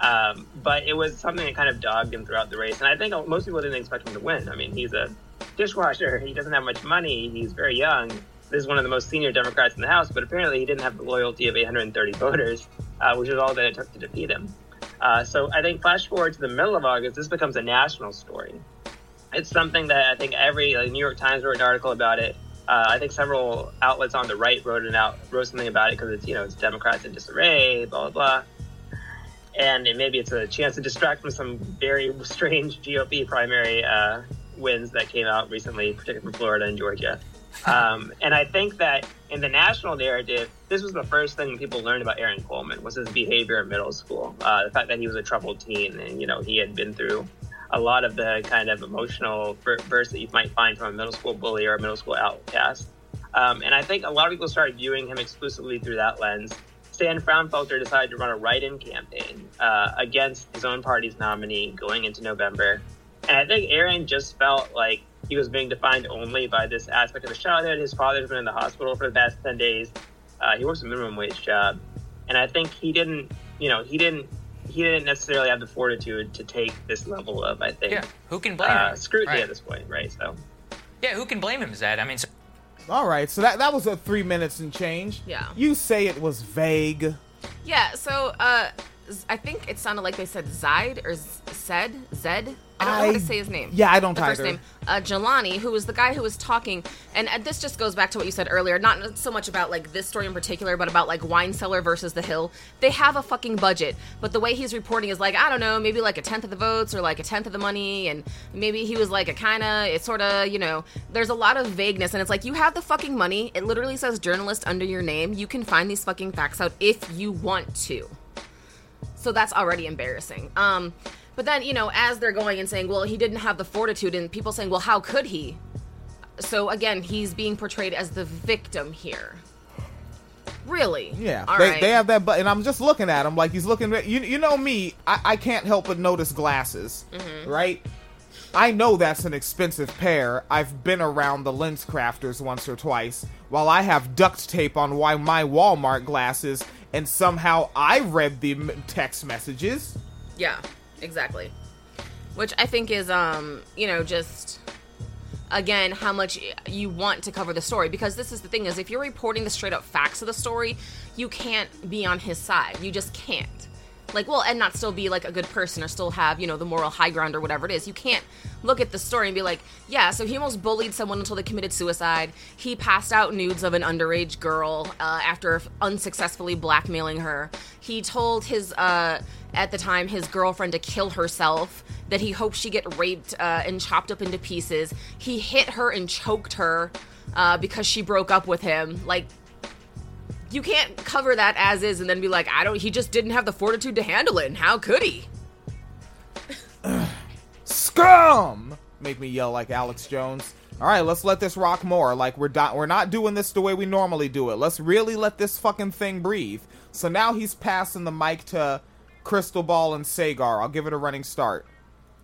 Um, but it was something that kind of dogged him throughout the race, and I think most people didn't expect him to win. I mean, he's a dishwasher. He doesn't have much money. He's very young. This is one of the most senior Democrats in the House, but apparently he didn't have the loyalty of 830 voters, uh, which is all that it took to defeat him. Uh, so I think flash forward to the middle of August, this becomes a national story. It's something that I think every like, New York Times wrote an article about it. Uh, I think several outlets on the right wrote it out, wrote something about it because it's you know it's Democrats in disarray, blah blah blah, and it, maybe it's a chance to distract from some very <laughs> strange GOP primary uh, wins that came out recently, particularly from Florida and Georgia. Um, and I think that in the national narrative, this was the first thing people learned about Aaron Coleman was his behavior in middle school. Uh, the fact that he was a troubled teen and you know he had been through a lot of the kind of emotional bursts that you might find from a middle school bully or a middle school outcast. Um, and I think a lot of people started viewing him exclusively through that lens. Stan Frownfelter decided to run a write-in campaign uh, against his own party's nominee going into November. And I think Aaron just felt like he was being defined only by this aspect of his childhood. His father's been in the hospital for the past 10 days. Uh, he works a minimum wage job. And I think he didn't, you know, he didn't he didn't necessarily have the fortitude to take this level of, I think, yeah. Who can blame uh, him? scrutiny right. at this point, right? So, yeah, who can blame him? Zed? I mean, so- all right. So that that was a three minutes and change. Yeah. You say it was vague. Yeah. So, uh, I think it sounded like they said Zaid or said Zed. I don't know how to say his name. Yeah, I don't the either. First name, uh, Jilani, who was the guy who was talking, and uh, this just goes back to what you said earlier. Not so much about like this story in particular, but about like Wine Cellar versus The Hill. They have a fucking budget, but the way he's reporting is like I don't know, maybe like a tenth of the votes or like a tenth of the money, and maybe he was like a kind of. It's sort of you know. There's a lot of vagueness, and it's like you have the fucking money. It literally says journalist under your name. You can find these fucking facts out if you want to. So that's already embarrassing. Um, but then, you know, as they're going and saying, well, he didn't have the fortitude, and people saying, well, how could he? So again, he's being portrayed as the victim here. Really? Yeah. All they, right. they have that, but and I'm just looking at him like he's looking. You you know me, I, I can't help but notice glasses, Mm-hmm. right? I know that's an expensive pair. I've been around the LensCrafters once or twice. While I have duct tape on why my Walmart glasses, and somehow I read the text messages. Yeah, exactly. Which I think is, um, you know, just again how much you want to cover the story because this is the thing is if you're reporting the straight up facts of the story, you can't be on his side. You just can't. Like well and not still be like a good person or still have you know the moral high ground or whatever it is. You can't look at the story and be like yeah so he almost bullied someone until they committed suicide. He passed out nudes of an underage girl uh, after unsuccessfully blackmailing her. He told his uh, at the time his girlfriend to kill herself that he hoped she get raped uh, and chopped up into pieces. He hit her and choked her uh, because she broke up with him. Like you can't cover that as is and then be like, I don't. He just didn't have the fortitude to handle it. And how could he? <clears throat> Scum! Make me yell like Alex Jones. All right, let's let this rock more. Like we're do- we're not doing this the way we normally do it. Let's really let this fucking thing breathe. So now he's passing the mic to Krystal Ball and Saagar. I'll give it a running start.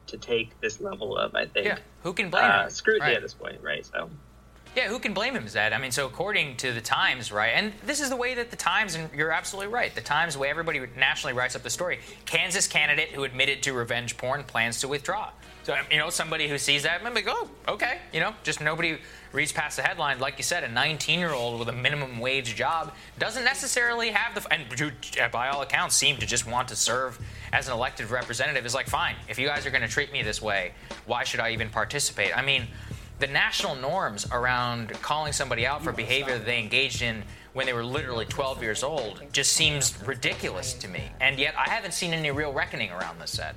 To take this level of, I think, Yeah, who can blame uh, him? scrutiny Right. at this point, right? So. Yeah, who can blame him, Zed? I mean, so according to the Times, right, and this is the way that the Times, and you're absolutely right, the Times, the way everybody nationally writes up the story, Kansas candidate who admitted to revenge porn plans to withdraw. So, you know, somebody who sees that, maybe oh, okay, you know, just nobody reads past the headline. Like you said, a 19 year old with a minimum wage job doesn't necessarily have the, and uh, by all accounts, seem to just want to serve as an elected representative is like, fine, if you guys are going to treat me this way, why should I even participate? I mean, the national norms around calling somebody out for behavior that they engaged in when they were literally 12 years old just seems ridiculous to me. And yet, I haven't seen any real reckoning around this set.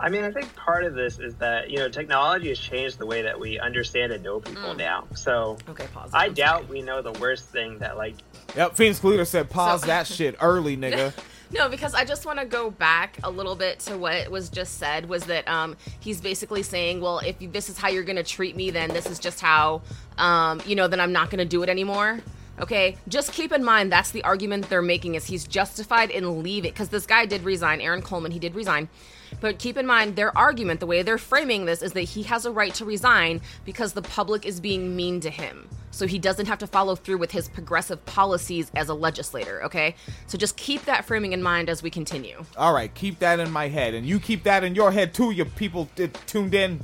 I mean, I think part of this is that you know technology has changed the way that we understand and know people mm. now. So Okay, pause. I I'm doubt we know the worst thing that like Yep, Phoenix Cluter said pause So- that <laughs> shit early, nigga. <laughs> No, because I just want to go back a little bit to what was just said was that um, he's basically saying, well, if this is how you're going to treat me, then this is just how, um, you know, then I'm not going to do it anymore. Okay, just keep in mind that's the argument they're making is he's justified in leaving because this guy did resign, Aaron Coleman, he did resign. But keep in mind their argument, the way they're framing this, is that he has a right to resign because the public is being mean to him. So he doesn't have to follow through with his progressive policies as a legislator, okay? So just keep that framing in mind as we continue. All right, keep that in my head, and you keep that in your head too. You people t- tuned in.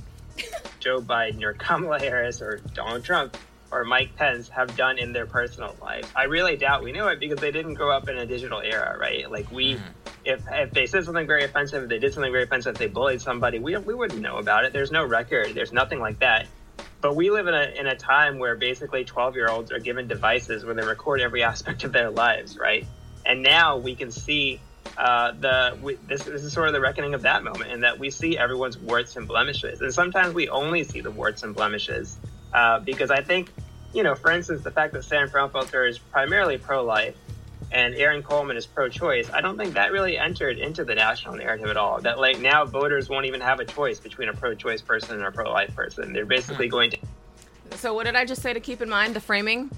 Joe Biden or Kamala Harris or Donald Trump or Mike Pence have done in their personal lives. I really doubt we knew it because they didn't grow up in a digital era, right? Like we, if if they said something very offensive, if they did something very offensive, if they bullied somebody, we we wouldn't know about it. There's no record. There's nothing like that. But we live in a in a time where basically 12 year olds are given devices where they record every <laughs> aspect of their lives, right? And now we can see uh, the we, this, this is sort of the reckoning of that moment, and that we see everyone's warts and blemishes, and sometimes we only see the warts and blemishes uh, because I think, you know, for instance, the fact that Sam Frownfelter is primarily pro-life and Aaron Coleman is pro-choice, I don't think that really entered into the national narrative at all. That like now voters won't even have a choice between a pro-choice person and a pro-life person. They're basically hmm. going to So what did I just say to keep in mind? The framing,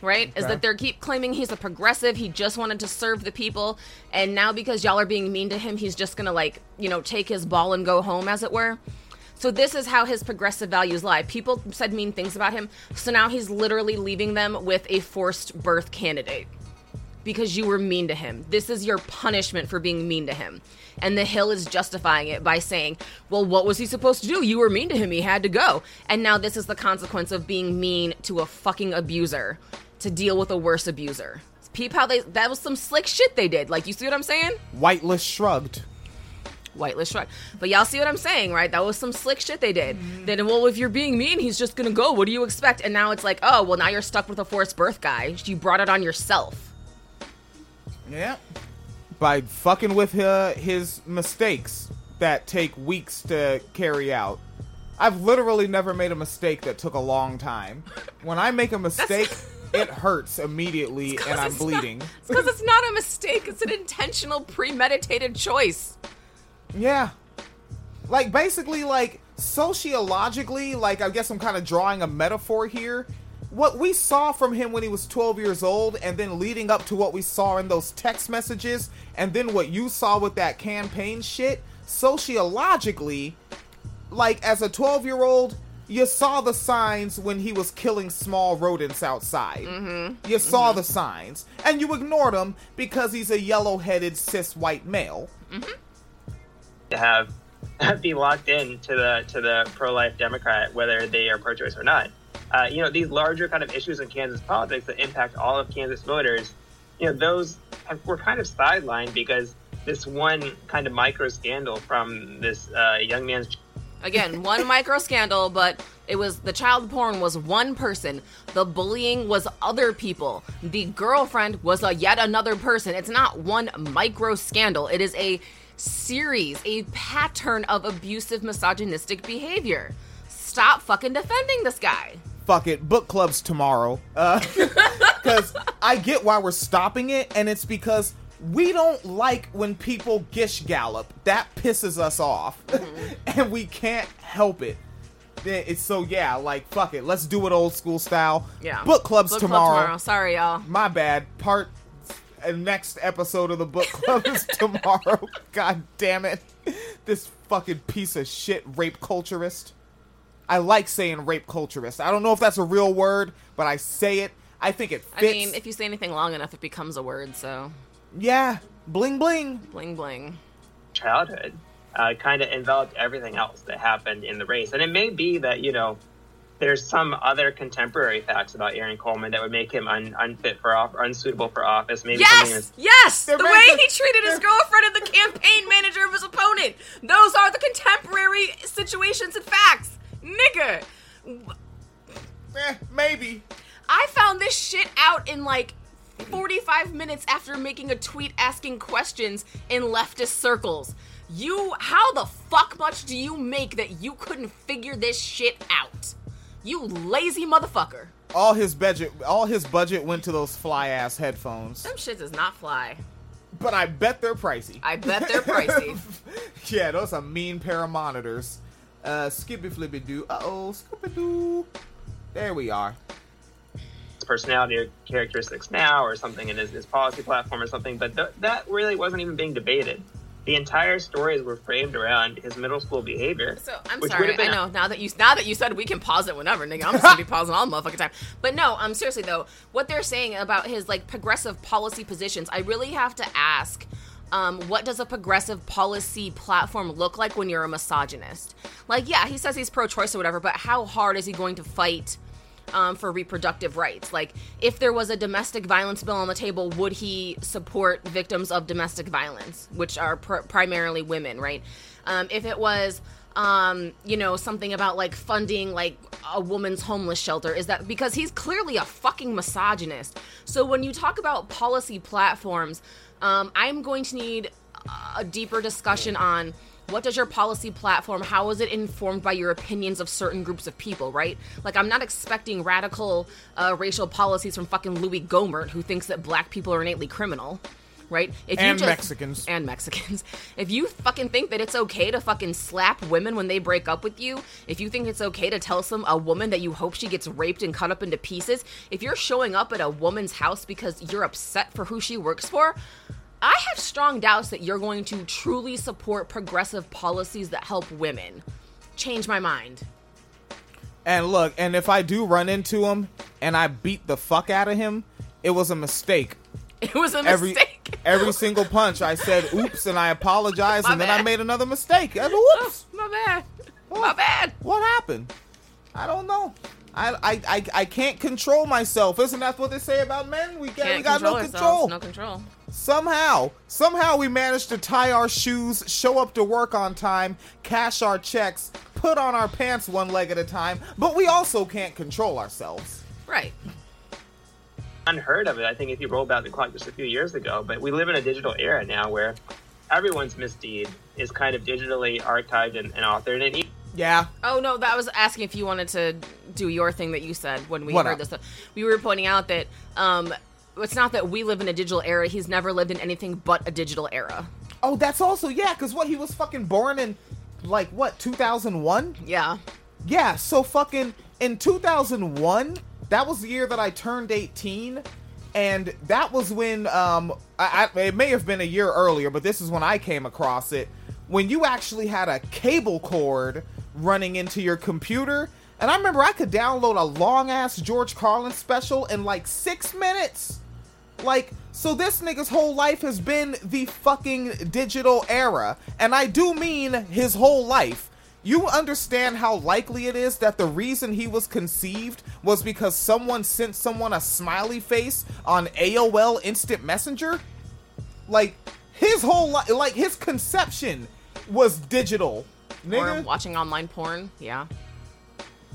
right? Is that they're keep claiming he's a progressive. He just wanted to serve the people, and now because y'all are being mean to him, he's just gonna like you know take his ball and go home, as it were. So this is how his progressive values lie. People said mean things about him, so now he's literally leaving them with a forced birth candidate because you were mean to him. This is your punishment for being mean to him. And the Hill is justifying it by saying, well, what was he supposed to do? You were mean to him. He had to go. And now this is the consequence of being mean to a fucking abuser to deal with a worse abuser. Peep how they, that was some slick shit they did. Like, you see what I'm saying? Whitelist shrugged. Whitelist shrug. But y'all see what I'm saying, right? That was some slick shit they did. Then, well, if you're being mean, he's just gonna go. What do you expect? And now it's like, oh, well, now you're stuck with a forced birth guy. You brought it on yourself. Yeah. By fucking with uh, his mistakes that take weeks to carry out. I've literally never made a mistake that took a long time. When I make a mistake, <laughs> it hurts immediately and I'm It's not- bleeding. It's because it's not a mistake. It's an intentional, premeditated choice. Yeah. Like basically like sociologically, like I guess I'm kind of drawing a metaphor here. What we saw from him when he was 12 years old and then leading up to what we saw in those text messages and then what you saw with that campaign shit, sociologically, like as a 12 year old, you saw the signs when he was killing small rodents outside. Mm-hmm. You saw the signs, and you ignored him because he's a yellow headed cis white male. to <laughs> have be locked in to the to the pro-life Democrat, whether they are pro-choice or not. Uh, you know, these larger kind of issues in Kansas politics that impact all of Kansas voters. You know, those were kind of sidelined because this one kind of micro scandal from this uh, young man's Again, one <laughs> micro scandal, but it was the child porn was one person. The bullying was other people. The girlfriend was a yet another person. It's not one micro scandal. It is a series, a pattern of abusive misogynistic behavior. Stop fucking defending this guy. fuck it, book clubs tomorrow. Uh, <laughs> because I get why we're stopping it, and it's because we don't like when people gish gallop. That pisses us off, <laughs> and we can't help it. Then It's so yeah, like fuck it, let's do it old school style. Yeah. book clubs Book club tomorrow. Sorry, y'all. My bad. Part uh, next episode of the book club is <laughs> tomorrow. God damn it, this fucking piece of shit rape culturist. I like saying rape culturist. I don't know if that's a real word, but I say it. I think it I mean, if you say anything long enough, it becomes a word, so yeah, bling bling. bling bling. childhood uh, kind of enveloped everything else that happened in the race. And it may be that, you know, there's some other contemporary facts about Aaron Coleman that would make him un- unfit for off- unsuitable for office. Maybe Yes, that's yes. The way he treated his girlfriend and the campaign manager of his opponent. Those are the contemporary situations and facts, nigga. Eh, maybe. I found this shit out in like 45 minutes after making a tweet asking questions in leftist circles. You, how the fuck much do you make that you couldn't figure this shit out? You lazy motherfucker. All his budget, all his budget went to those fly ass headphones. Them shit does not fly. But I bet they're pricey. I bet they're pricey. <laughs> yeah, those are mean pair of monitors. Uh, skippy flippy doo. Uh oh, skippy doo. There we are. personality or characteristics now or something in his, his policy platform or something. But th- that really wasn't even being debated. The entire stories were framed around his middle school behavior. So I'm sorry. I know now that you now that you said we can pause it whenever, nigga. I'm just gonna be <laughs> pausing all the motherfucking time. But no, um, seriously though, what they're saying about his like progressive policy positions, I really have to ask. Um, what does a progressive policy platform look like when you're a misogynist? Like, yeah, he says he's pro-choice or whatever, but how hard is he going to fight um, for reproductive rights. Like, if there was a domestic violence bill on the table, would he support victims of domestic violence, which are pr- primarily women, right? Um, if it was, um, you know, something about like funding like a woman's homeless shelter, is that because he's clearly a fucking misogynist. So when you talk about policy platforms, um, I'm going to need a deeper discussion on what does your policy platform how is it informed by your opinions of certain groups of people right? Like i'm not expecting radical uh, racial policies from fucking Louie Gohmert who thinks that black people are innately criminal right? If you And Mexicans. and mexicans. <laughs> If you fucking think that it's okay to fucking slap women when they break up with you if you think it's okay to tell some a woman that you hope she gets raped and cut up into pieces if you're showing up at a woman's house because you're upset for who she works for I have strong doubts that you're going to truly support progressive policies that help women. Change my mind. And look, and if I do run into him and I beat the fuck out of him, it was a mistake. <laughs> It was a Every mistake. every <laughs> single punch, I said oops and I apologized, My and then I made another mistake. I said, whoops. Oh, my bad. My bad. What happened? I don't know. I, I, I, I can't control myself. Isn't that what they say about men? We, got we got control no ourselves. control. No control. Somehow, somehow we managed to tie our shoes, show up to work on time, cash our checks, put on our pants one leg at a time, but we also can't control ourselves. Right. unheard of it. I think if you roll back the clock just a few years ago, but we live in a digital era now where everyone's misdeed is kind of digitally archived and, and authored. And e- Yeah. Oh no, that was asking if you wanted to do your thing that you said when we What heard up? this. We were pointing out that um, it's not that we live in a digital era. He's never lived in anything but a digital era. Oh, that's also yeah, because what he was fucking born in, like what 2001? Yeah. Yeah, so fucking in 2001, that was the year that I turned 18, and that was when um I, I it may have been a year earlier, but this is when I came across it when you actually had a cable cord running into your computer. And I remember I could download a long ass George Carlin special in like 6 minutes. Like, so this nigga's whole life has been the fucking digital era. And I do mean his whole life. You understand how likely it is that the reason he was conceived was because someone sent someone a smiley face on AOL Instant Messenger? Like his whole life, like his conception was digital, Or nigga. watching online porn. Yeah.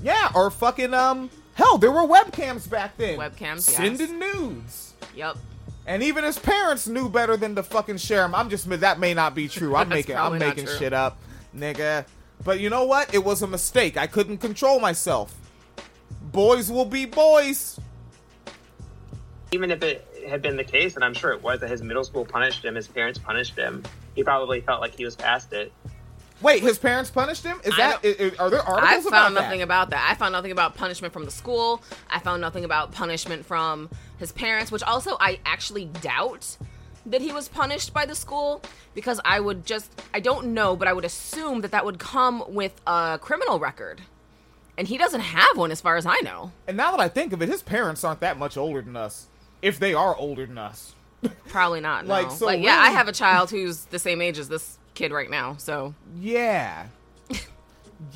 Yeah, or fucking um. Hell, there were webcams back then. Webcams, yes. sending nudes. Yep. And even his parents knew better than to fucking share him. I'm just that may not be true. I'm <laughs> making I'm making true. shit up, nigga. But you know what? It was a mistake. I couldn't control myself. Boys will be boys. Even if it had been the case, and I'm sure it was, that his middle school punished him, his parents punished him, he probably felt like he was past it. Wait, his parents punished him? Is that i- i- are there articles about it? I found about nothing that? about that. I found nothing about punishment from the school. I found nothing about punishment from his parents, which also I actually doubt that he was punished by the school because I would just I don't know, but I would assume that that would come with a criminal record. And he doesn't have one as far as I know. and now that I think of it, his parents aren't that much older than us. If they are older than us. Probably not. <laughs> Like, no. so like yeah, I have a child who's the same age as this kid right now. So Yeah. <laughs>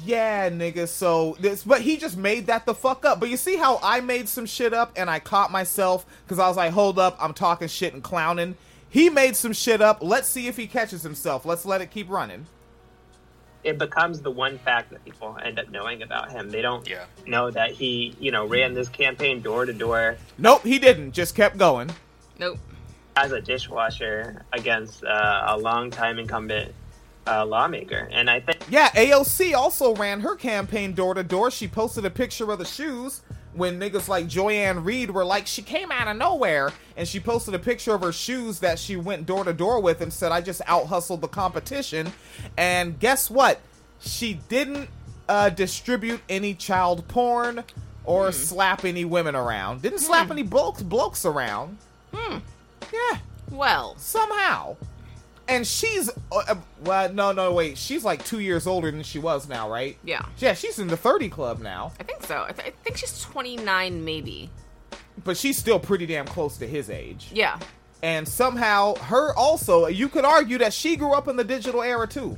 yeah, nigga. So this, but he just made that the fuck up. But you see how I made some shit up and I caught myself because I was like, hold up, I'm talking shit and clowning. He made some shit up. Let's see if he catches himself. Let's let it keep running. It becomes the one fact that people end up knowing about him. They don't Yeah. know that he, you know, ran this campaign door to door Nope, he didn't. Just kept going. nope. As a dishwasher against uh, a longtime incumbent uh, lawmaker. And I think Yeah, AOC also ran her campaign door to door. She posted a picture of the shoes when niggas like Joy-Ann Reid were like, she came out of nowhere. And she posted a picture of her shoes that she went door to door with and said, I just out hustled the competition. And guess what? She didn't uh, distribute any child porn or slap any women around. Didn't slap any blokes, blokes around. Hmm. Yeah Well, somehow. And she's uh, well, no, no, wait. She's like two years older than she was now, right? Yeah. Yeah, she's in the thirty club now, I think so. I, th- I think she's 29 maybe. but she's still pretty damn close to his age. Yeah. And somehow, her also, you could argue that she grew up in the digital era too.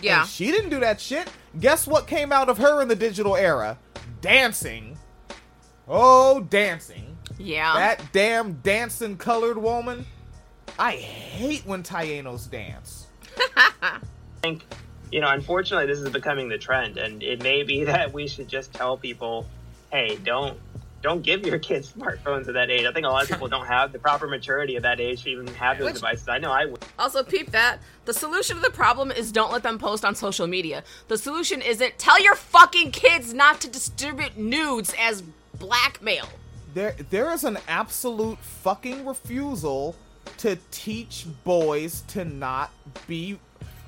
Yeah. And she didn't do that shit. Guess what came out of her in the digital era? Dancing. Oh, dancing. Yeah. That damn dancing colored woman. I hate when Tayenos dance. <laughs> I think, you know, unfortunately, this is becoming the trend, and it may be <laughs> that we should just tell people, hey, don't don't give your kids smartphones at that age. I think a lot of people don't have the proper maturity at that age to even have those Which- devices. I know I would. Also, peep that. The solution to the problem is don't let them post on social media. The solution isn't tell your fucking kids not to distribute nudes as blackmail. There there is an absolute fucking refusal to teach boys to not be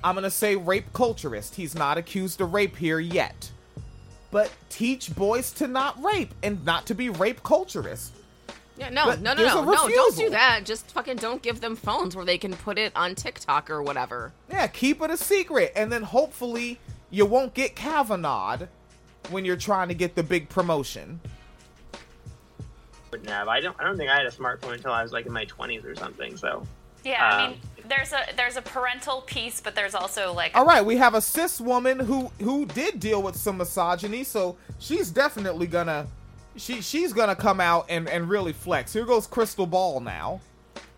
I'm going to say rape culturist. He's not accused of rape here yet. But teach boys to not rape and not to be rape culturist. Yeah, no, But no, no, no, no. Don't do that. Just fucking don't give them phones where they can put it on TikTok or whatever. Yeah, keep it a secret and then hopefully you won't get Kavanaugh when you're trying to get the big promotion. Wouldn't have. I don't. I don't think I had a smartphone until I was like in my twenties or something. So Yeah, I Um, mean, there's a there's a parental piece, but there's also like All right, we have a cis woman who who did deal with some misogyny, so she's definitely gonna she she's gonna come out and and really flex. Here goes Krystal Ball now.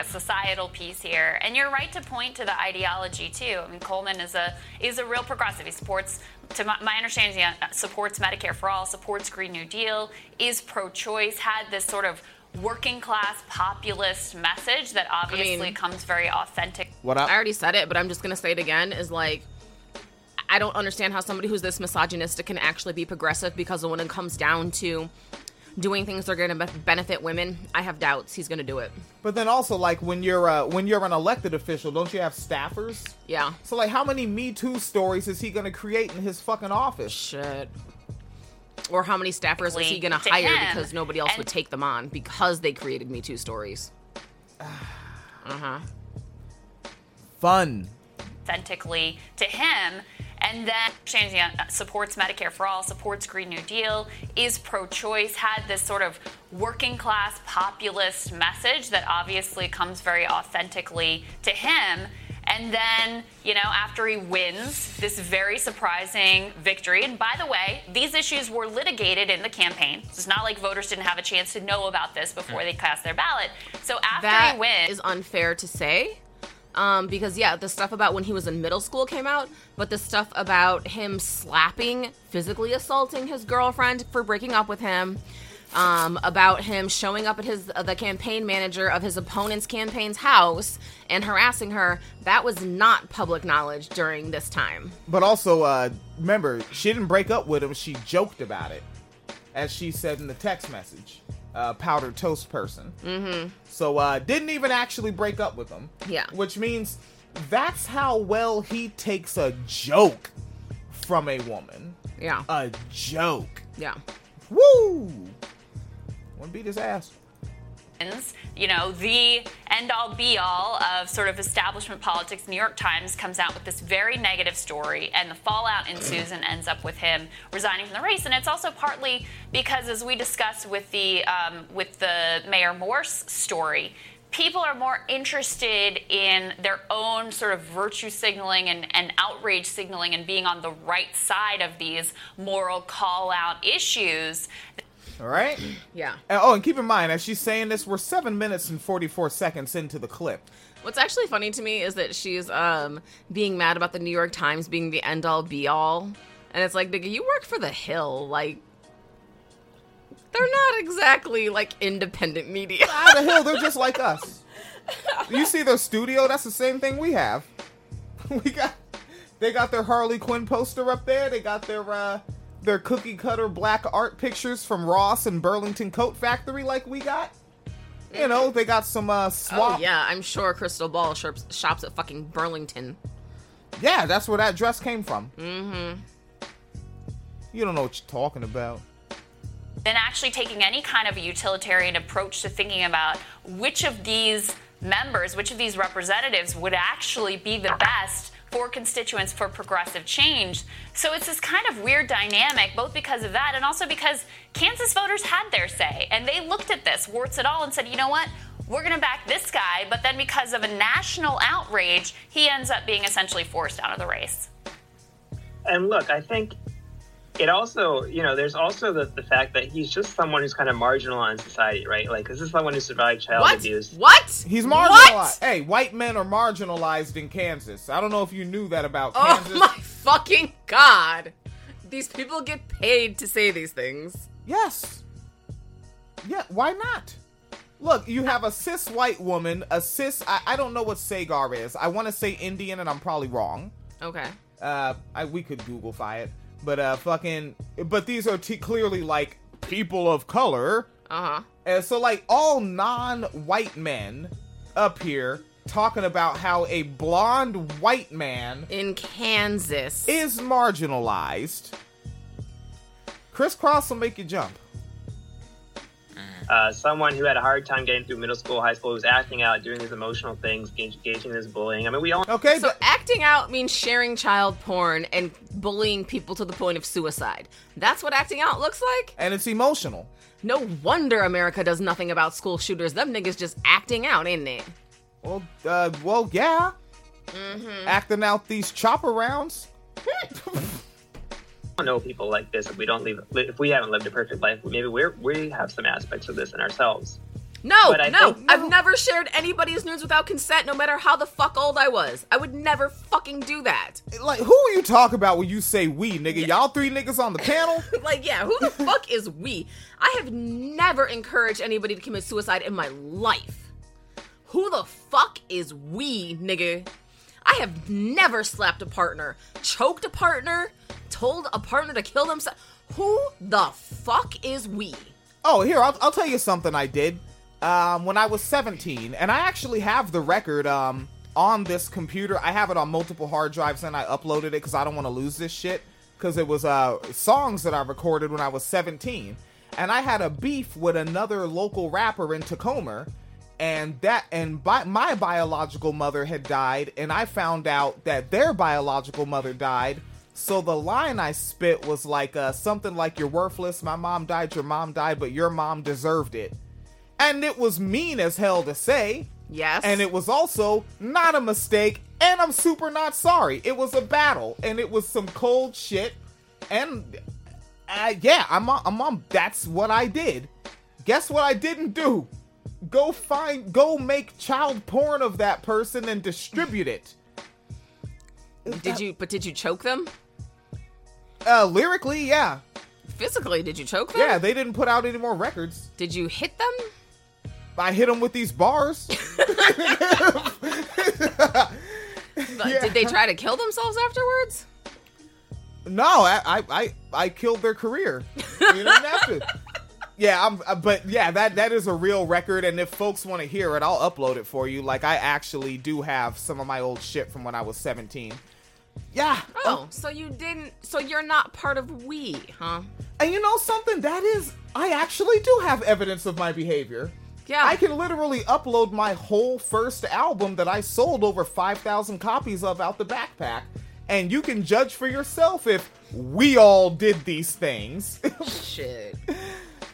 a societal piece here, and you're right to point to the ideology too. I mean, Coleman is a is a real progressive. He supports, to my, my understanding, he uh, supports Medicare for all, supports Green New Deal, is pro-choice, had this sort of working class populist message that obviously mean- comes very authentic. What up? I already said it, but I'm just gonna say it again. Is like, I don't understand how somebody who's this misogynistic can actually be progressive because when it comes down to doing things that are gonna be- benefit women, I have doubts he's gonna do it. But then also like when you're uh, when you're an elected official, don't you have staffers? Yeah. So like how many Me Too stories is he gonna create in his fucking office? Shit. Or how many staffers is he gonna To hire him, because nobody else and- would take them on because they created Me Too stories? <sighs> Uh huh. Fun. authentically to him and then Shannon uh, supports Medicare for all, supports Green New Deal, is pro-choice, had this sort of working class populist message that obviously comes very authentically to him. And then, you know, after he wins this very surprising victory, and by the way, these issues were litigated in the campaign. So it's not like voters didn't have a chance to know about this before they cast their ballot. So after That he wins, is unfair to say Um, because yeah, the stuff about when he was in middle school came out, but the stuff about him slapping, physically assaulting his girlfriend for breaking up with him, um, about him showing up at his uh, the campaign manager of his opponent's campaign's house and harassing her, that was not public knowledge during this time. But also, uh, remember, she didn't break up with him. She joked about it, as she said in the text message. Uh, powdered toast person. Mm-hmm. So uh, didn't even actually break up with him. Yeah. Which means that's how well he takes a joke from a woman. Yeah. A joke. Yeah. Woo! Wanna beat his ass. You know, the end all be all of sort of establishment politics. New York Times comes out with this very negative story, and the fallout ensues and ends up with him resigning from the race. And it's also partly because, as we discussed with the um, with the Mayor Morse story, people are more interested in their own sort of virtue signaling and, and outrage signaling and being on the right side of these moral call out issues All right. <clears throat> Yeah. And- oh, and keep in mind, as she's saying this, we're seven minutes and forty-four seconds into the clip. What's actually funny to me is that she's um being mad about the New York Times being the end all be all. And it's like, nigga, you work for the Hill. Like they're not exactly like independent media. Of the hill, they're just like us. You see their studio? That's the same thing we have. <laughs> We got, they got their Harley Quinn poster up there. They got their uh, their cookie cutter black art pictures from Ross and Burlington Coat Factory, like we got. You know, they got some uh, Oh yeah, I'm sure Krystal Ball shops, shops at fucking Burlington. Yeah, that's where that dress came from. Mm-hmm. You don't know what you're talking about. than actually taking any kind of a utilitarian approach to thinking about which of these members, which of these representatives would actually be the best for constituents for progressive change. So it's this kind of weird dynamic, both because of that and also because Kansas voters had their say. And they looked at this, warts and all, and said, you know what? We're going to back this guy. But then because of a national outrage, he ends up being essentially forced out of the race. And look, I think it also, you know, there's also the, the fact that he's just someone who's kind of marginalized in society, right? Like, is this is someone who survived child What? abuse. What? He's What? marginalized. Hey, white men are marginalized in Kansas. I don't know if you knew that about Oh Kansas. my fucking god. These people get paid to say these things. Yes. Yeah, why not? Look, you have a cis white woman, a cis. I, I don't know what Saagar is. I want to say Indian, and I'm probably wrong. Okay. Uh, I we could Googlefy it, but uh, fucking. But these are t- clearly like people of color, Uh-huh. and so like all non-white men up here talking about how a blonde white man In Kansas. is marginalized. Kris Kross will make you jump. Uh, someone who had a hard time getting through middle school, high school, who was acting out, doing these emotional things, engaging in this bullying. I mean, we all Okay, So th- acting out means sharing child porn and bullying people to the point of suicide. That's what acting out looks like? and it's emotional. No wonder America does nothing about school shooters. Them niggas just acting out, ain't it? Well, uh, well, yeah. Mm-hmm. Acting out these chopper rounds. <laughs> know people like this. If we don't live, if we haven't lived a perfect life, maybe we're we have some aspects of this in ourselves. No, But I no, think- I've never shared anybody's nudes without consent, no matter how the fuck old I was. I would never fucking do that. Like, who are you talking about when you say we, nigga? Y'all three niggas on the panel? <laughs> Like, yeah, who the fuck is we? I have never encouraged anybody to commit suicide in my life. Who the fuck is we, nigga? I have never slapped a partner, choked a partner, told a partner to kill themselves. Who the fuck is we? Oh, here, I'll, I'll tell you something I did. Um, when I was 17, and I actually have the record um, on this computer. I have it on multiple hard drives, and I uploaded it because I don't want to lose this shit. Because it was uh, songs that I recorded when I was 17. And I had a beef with another local rapper in Tacoma. And that, and bi- my biological mother had died, and I found out that their biological mother died. So the line I spit was like uh, something like "You're worthless. My mom died. Your mom died, but your mom deserved it." And it was mean as hell to say, Yes. and it was also not a mistake. And I'm super not sorry. It was a battle, and it was some cold shit. And uh, yeah, I'm on, I'm on. That's what I did. Guess what I didn't do? Go find, go make child porn of that person and distribute it. Did you? But did you choke them? Uh, lyrically, yeah, Physically, did you choke them? yeah. They didn't put out any more records. Did you hit them? I hit them with these bars. <laughs> But Yeah. Did they try to kill themselves afterwards? No, I, I, I, I killed their career. <laughs> You didn't have to. Yeah, I'm, uh, but yeah, that that is a real record, and if folks want to hear it, I'll upload it for you. Like I actually do have some of my old shit from when I was 17. Yeah. Oh, so you didn't. So you're not part of we, huh? And you know something? That is, I actually do have evidence of my behavior. Yeah. I can literally upload my whole first album that I sold over 5,000 copies of out the backpack, and you can judge for yourself if we all did these things. <laughs> Shit.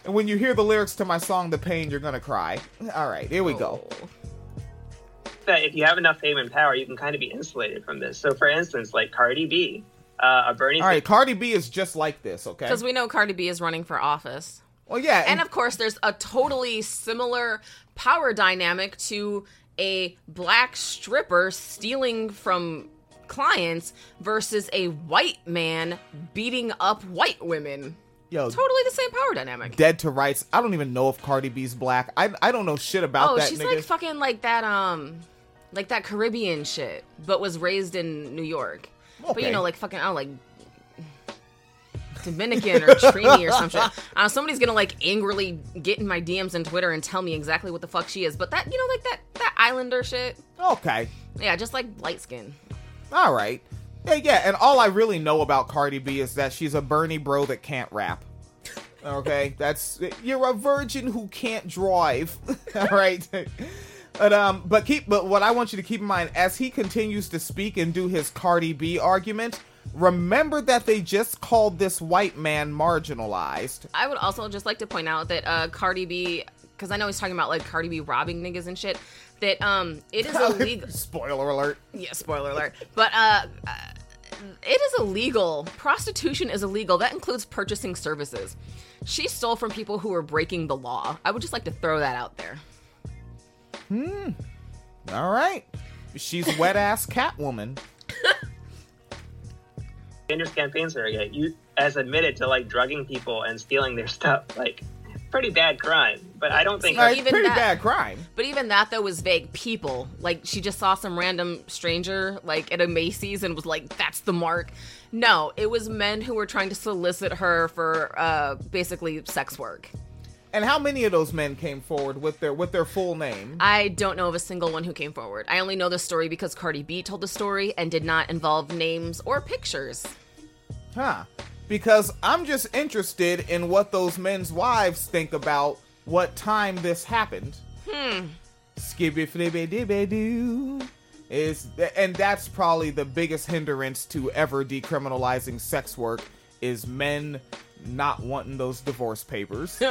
And when you hear the lyrics to my song The Pain, you're gonna cry. All right, here we go. Oh. that if you have enough fame and power, you can kind of be insulated from this. So, for instance, like Cardi B, uh, a Bernie. All right, Cardi B is just like this, okay? Because we know Cardi B is running for office. well, yeah, And of course, there's a totally similar power dynamic to a black stripper stealing from clients versus a white man beating up white women. Yo, Totally the same power dynamic. dead to rights. I don't even know if Cardi B's black. I I don't know shit about oh, that she's nigga. like fucking like that um like that Caribbean shit, but was raised in New York. But you know, like fucking I don't like Dominican or Trini or some shit. <laughs> Uh, somebody's gonna like angrily get in my DMs and Twitter and tell me exactly what the fuck she is. But that you know, like that that Islander shit. okay. Yeah, just like light skin. All right. Yeah, yeah, and all I really know about Cardi B is that she's a Bernie bro that can't rap. Okay, <laughs> that's you're a virgin who can't drive. <laughs> all right. But um, but keep but what I want you to keep in mind as he continues to speak and do his Cardi B argument, remember that they just called this white man marginalized. I would also just like to point out that uh Cardi B, because I know he's talking about like Cardi B robbing niggas and shit. That um, it is illegal. <laughs> Spoiler alert. Yeah, spoiler alert. But uh, uh, it is illegal. Prostitution is illegal. That includes purchasing services. She stole from people who were breaking the law. I would just like to throw that out there. Hmm. All right. She's wet ass Catwoman. Sanders campaign surrogate, you as admitted to like drugging people and stealing their stuff. Like, pretty bad crime. But I don't think. See, Like, even pretty that- bad crime. But even that though was vague. People like she just saw some random stranger like at a Macy's and was like, "That's the mark." No, it was men who were trying to solicit her for uh, basically sex work. And how many of those men came forward with their with their full name? I don't know of a single one who came forward. I only know the story because Cardi B told the story and did not involve names or pictures. Huh. Because I'm just interested in what those men's wives think about what time this happened. Hmm. Skibby flibby dibby doo. Is and that's probably the biggest hindrance to ever decriminalizing sex work is men not wanting those divorce papers. <laughs>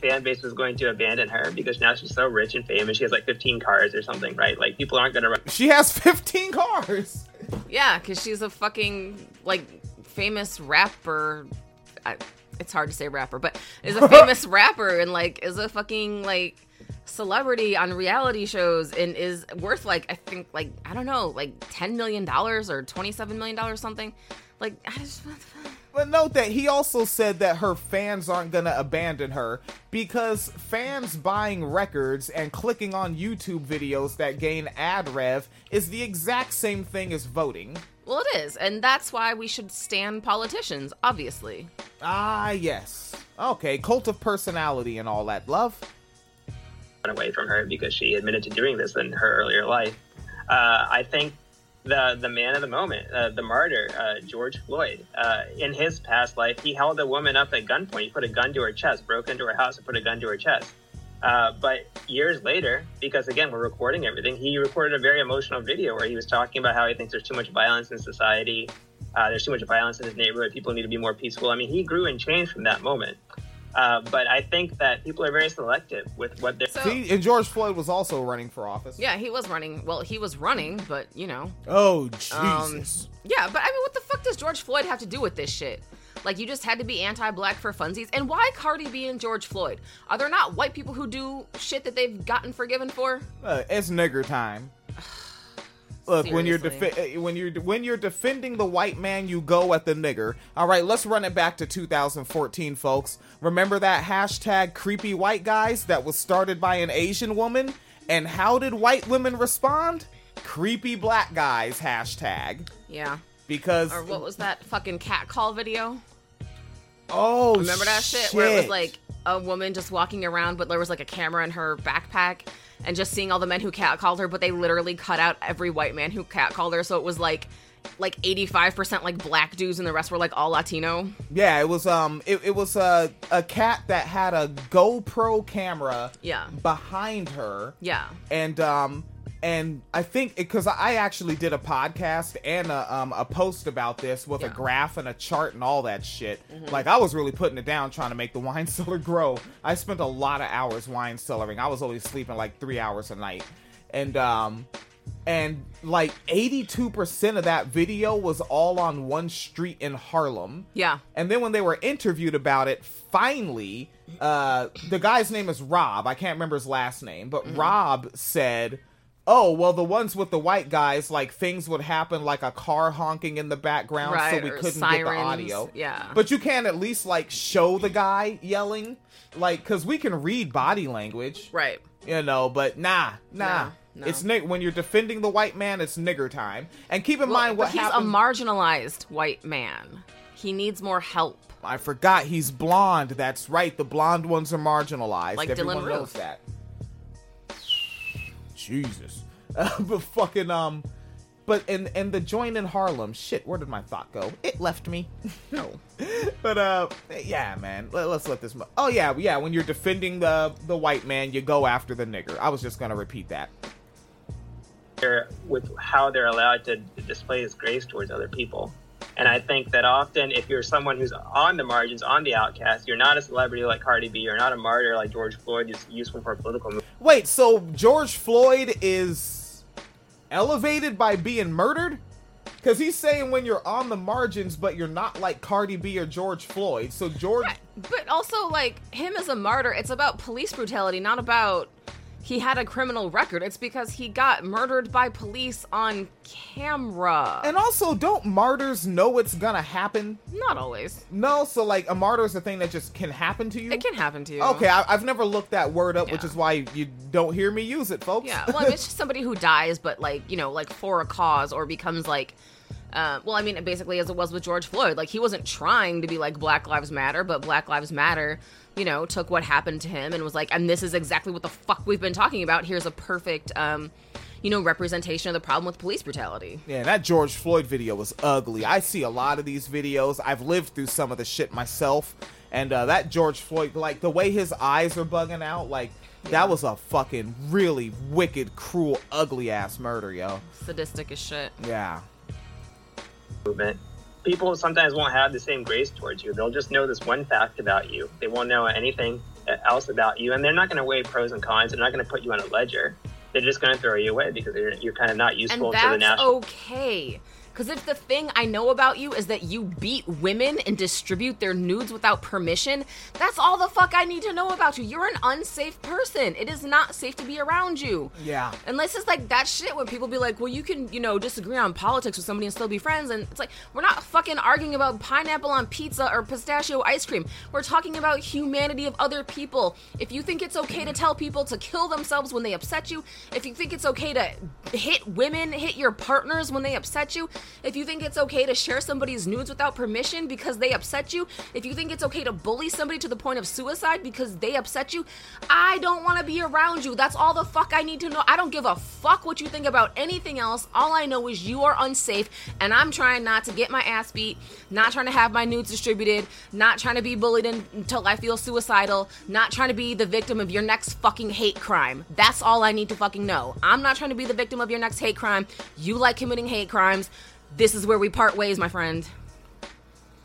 fan base was going to abandon her because now she's so rich and famous. She has like 15 cars or something, right? Like people aren't going to. she has 15 cars. Yeah, because she's a fucking like famous rapper. I, it's hard to say rapper, but is a famous <laughs> rapper and like is a fucking like celebrity on reality shows and is worth like I think like I don't know like ten million dollars or twenty seven million dollars something. Like I just? But note that he also said that her fans aren't gonna abandon her because fans buying records and clicking on YouTube videos that gain ad rev is the exact same thing as voting. Well, it is, and that's why we should stand politicians. Obviously, Ah, yes. Okay, cult of personality and all that. Love? run away from her because she admitted to doing this in her earlier life. Uh, I think the the man of the moment, uh, the martyr, uh, George Floyd, uh, in his past life, he held a woman up at gunpoint. He put a gun to her chest, broke into her house, and put a gun to her chest. Uh, but years later, because again we're recording everything, he recorded a very emotional video where he was talking about how he thinks there's too much violence in society. Uh, there's too much violence in his neighborhood. People need to be more peaceful. I mean, he grew and changed from that moment. Uh, but I think that people are very selective with what they're. so See, and George Floyd was also running for office. yeah, he was running. Well, he was running, but you know, Oh, Um, Jesus. Yeah, but I mean, what the fuck does George Floyd have to do with this shit? Like you just had to be anti-black for funsies. And why Cardi B and George Floyd? Are there not white people who do shit that they've gotten forgiven for? Uh, it's nigger time. <sighs> Look, when you're defi- uh, when you're when you're defending the white man, you go at the nigger. All right, let's run it back to 2014, folks. Remember that hashtag creepy white guys that was started by an Asian woman? And how did white women respond? Creepy black guys hashtag Yeah. Because Or what was that fucking cat call video? oh Remember that shit, where it was like a woman just walking around, but there was like a camera in her backpack, and just seeing all the men who cat called her, but they literally cut out every white man who cat called her, so it was like like 85% like black dudes and the rest were like all Latino. Yeah, it was um it, it was a a cat that had a GoPro camera Yeah. behind her. Yeah. And um and I think because I actually did a podcast and a, um, a post about this with a Yeah. Mm-hmm. graph and a chart and all that shit. Like I was really putting it down trying to make the wine <laughs> cellar grow. I spent a lot of hours wine cellaring. I was only sleeping like three hours a night, and um and like 82% of that video was all on one street in Harlem. Yeah. And then when they were interviewed about it, finally, uh, the guy's name is Rob. I can't remember his last name, but Mm-hmm. Rob said, "Oh, well, the ones with the white guys, like things would happen, like a car honking in the background, so we couldn't get the audio. yeah. but you can at least like show the guy yelling, like because we can read body language, Right. you know. But nah, nah." No, no. It's nig- when you're defending the white man, it's nigger time. And keep in Well, mind what he's happened. a marginalized white man. He needs more help. I forgot he's blonde. That's right. The blonde ones are marginalized. Like Everyone Dylan knows Roof. that. Jesus. Uh, <laughs> but fucking um but in in the joint in Harlem, shit, where did my thought go? It left me. <laughs> No. but uh yeah, man. Let, us let this mo- Oh yeah, yeah, when you're defending the the white man, you go after the nigger. I was just to repeat that. with how they're allowed to display his grace towards other people. And I think that often, if you're someone who's on the margins, on the outcast, you're not a celebrity like Cardi B, you're not a martyr like George Floyd, who's useful for a political movement. Wait, so George Floyd is elevated by being murdered? Because he's saying when you're on the margins, but you're not like Cardi B or George Floyd. So George, But also, like, him as a martyr, it's about police brutality, not about he had a criminal record. It's because he got murdered by police on camera. and also, don't martyrs know it's gonna happen? not always. No, so like a martyr is a thing that just can happen to you. It can happen to you. Okay, I, I've never looked that word up, which is why you don't hear me use it, folks. Yeah. Well, I mean, it's just somebody who dies, but like you know, like for a cause or becomes like. Uh, well, I mean, basically, as it was with George Floyd, like he wasn't trying to be like Black Lives Matter, but Black Lives Matter, you know, took what happened to him and was like, and this is exactly what the fuck we've been talking about. Here's a perfect, um, you know, representation of the problem with police brutality. Yeah, that George Floyd video was ugly. I see a lot of these videos. I've lived through some of the shit myself. And uh, that George Floyd, like the way his eyes are bugging out, like that was a fucking really wicked, cruel, ugly ass murder, yo. Sadistic as shit. Yeah. Movement. People sometimes won't have the same grace towards you. They'll just know this one fact about you. They won't know anything else about you, and they're not going to weigh pros and cons. They're not going to put you on a ledger. They're just going to throw you away because you're, you're kind of not useful and to the that's okay. Because if the thing I know about you is that you beat women and distribute their nudes without permission, that's all the fuck I need to know about you. You're an unsafe person. It is not safe to be around you. Yeah. Unless it's like that shit where people be like, well, you can, you know, disagree on politics with somebody and still be friends. And it's like, we're not fucking arguing about pineapple on pizza or pistachio ice cream. We're talking about humanity of other people. If you think it's okay to tell people to kill themselves when they upset you, if you think it's okay to hit women, hit your partners when they upset you, if you think it's okay to share somebody's nudes without permission because they upset you, if you think it's okay to bully somebody to the point of suicide because they upset you, I don't want to be around you. That's all the fuck I need to know. I don't give a fuck what you think about anything else. All I know is you are unsafe, and I'm trying not to get my ass beat, not trying to have my nudes distributed, not trying to be bullied until I feel suicidal, not trying to be the victim of your next fucking hate crime. That's all I need to fucking know. I'm not trying to be the victim of your next hate crime. You like committing hate crimes. This is where we part ways, my friend.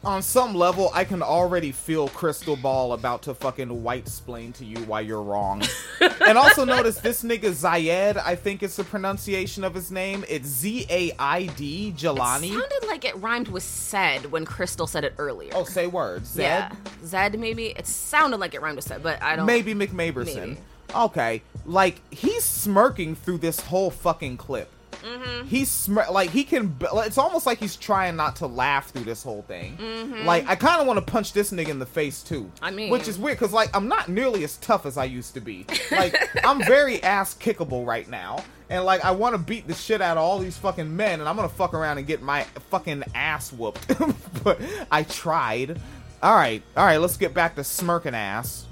on some level, I can already feel Krystal Ball about to fucking white splain to you why you're wrong. <laughs> and also notice this nigga Zayed, I think it's the pronunciation of his name. It's Z A I D Jilani. Sounded like it rhymed with said when Krystal said it earlier. Oh, say words. Zed? yeah, Zed maybe. It sounded like it rhymed with said, but I don't. Maybe McMaberson. Maybe. Okay, like he's smirking through this whole fucking clip. Mm-hmm. He's smirk like he can. b- It's almost like he's trying not to laugh through this whole thing. Mm-hmm. Like I kind of want to punch this nigga in the face too. I mean- which is weird because like I'm not nearly as tough as I used to be. <laughs> Like I'm very ass kickable right now. And like I want to beat the shit out of all these fucking men, and I'm gonna fuck around and get my fucking ass whooped. <laughs> but I tried. All right, all right. Let's get back to smirking ass.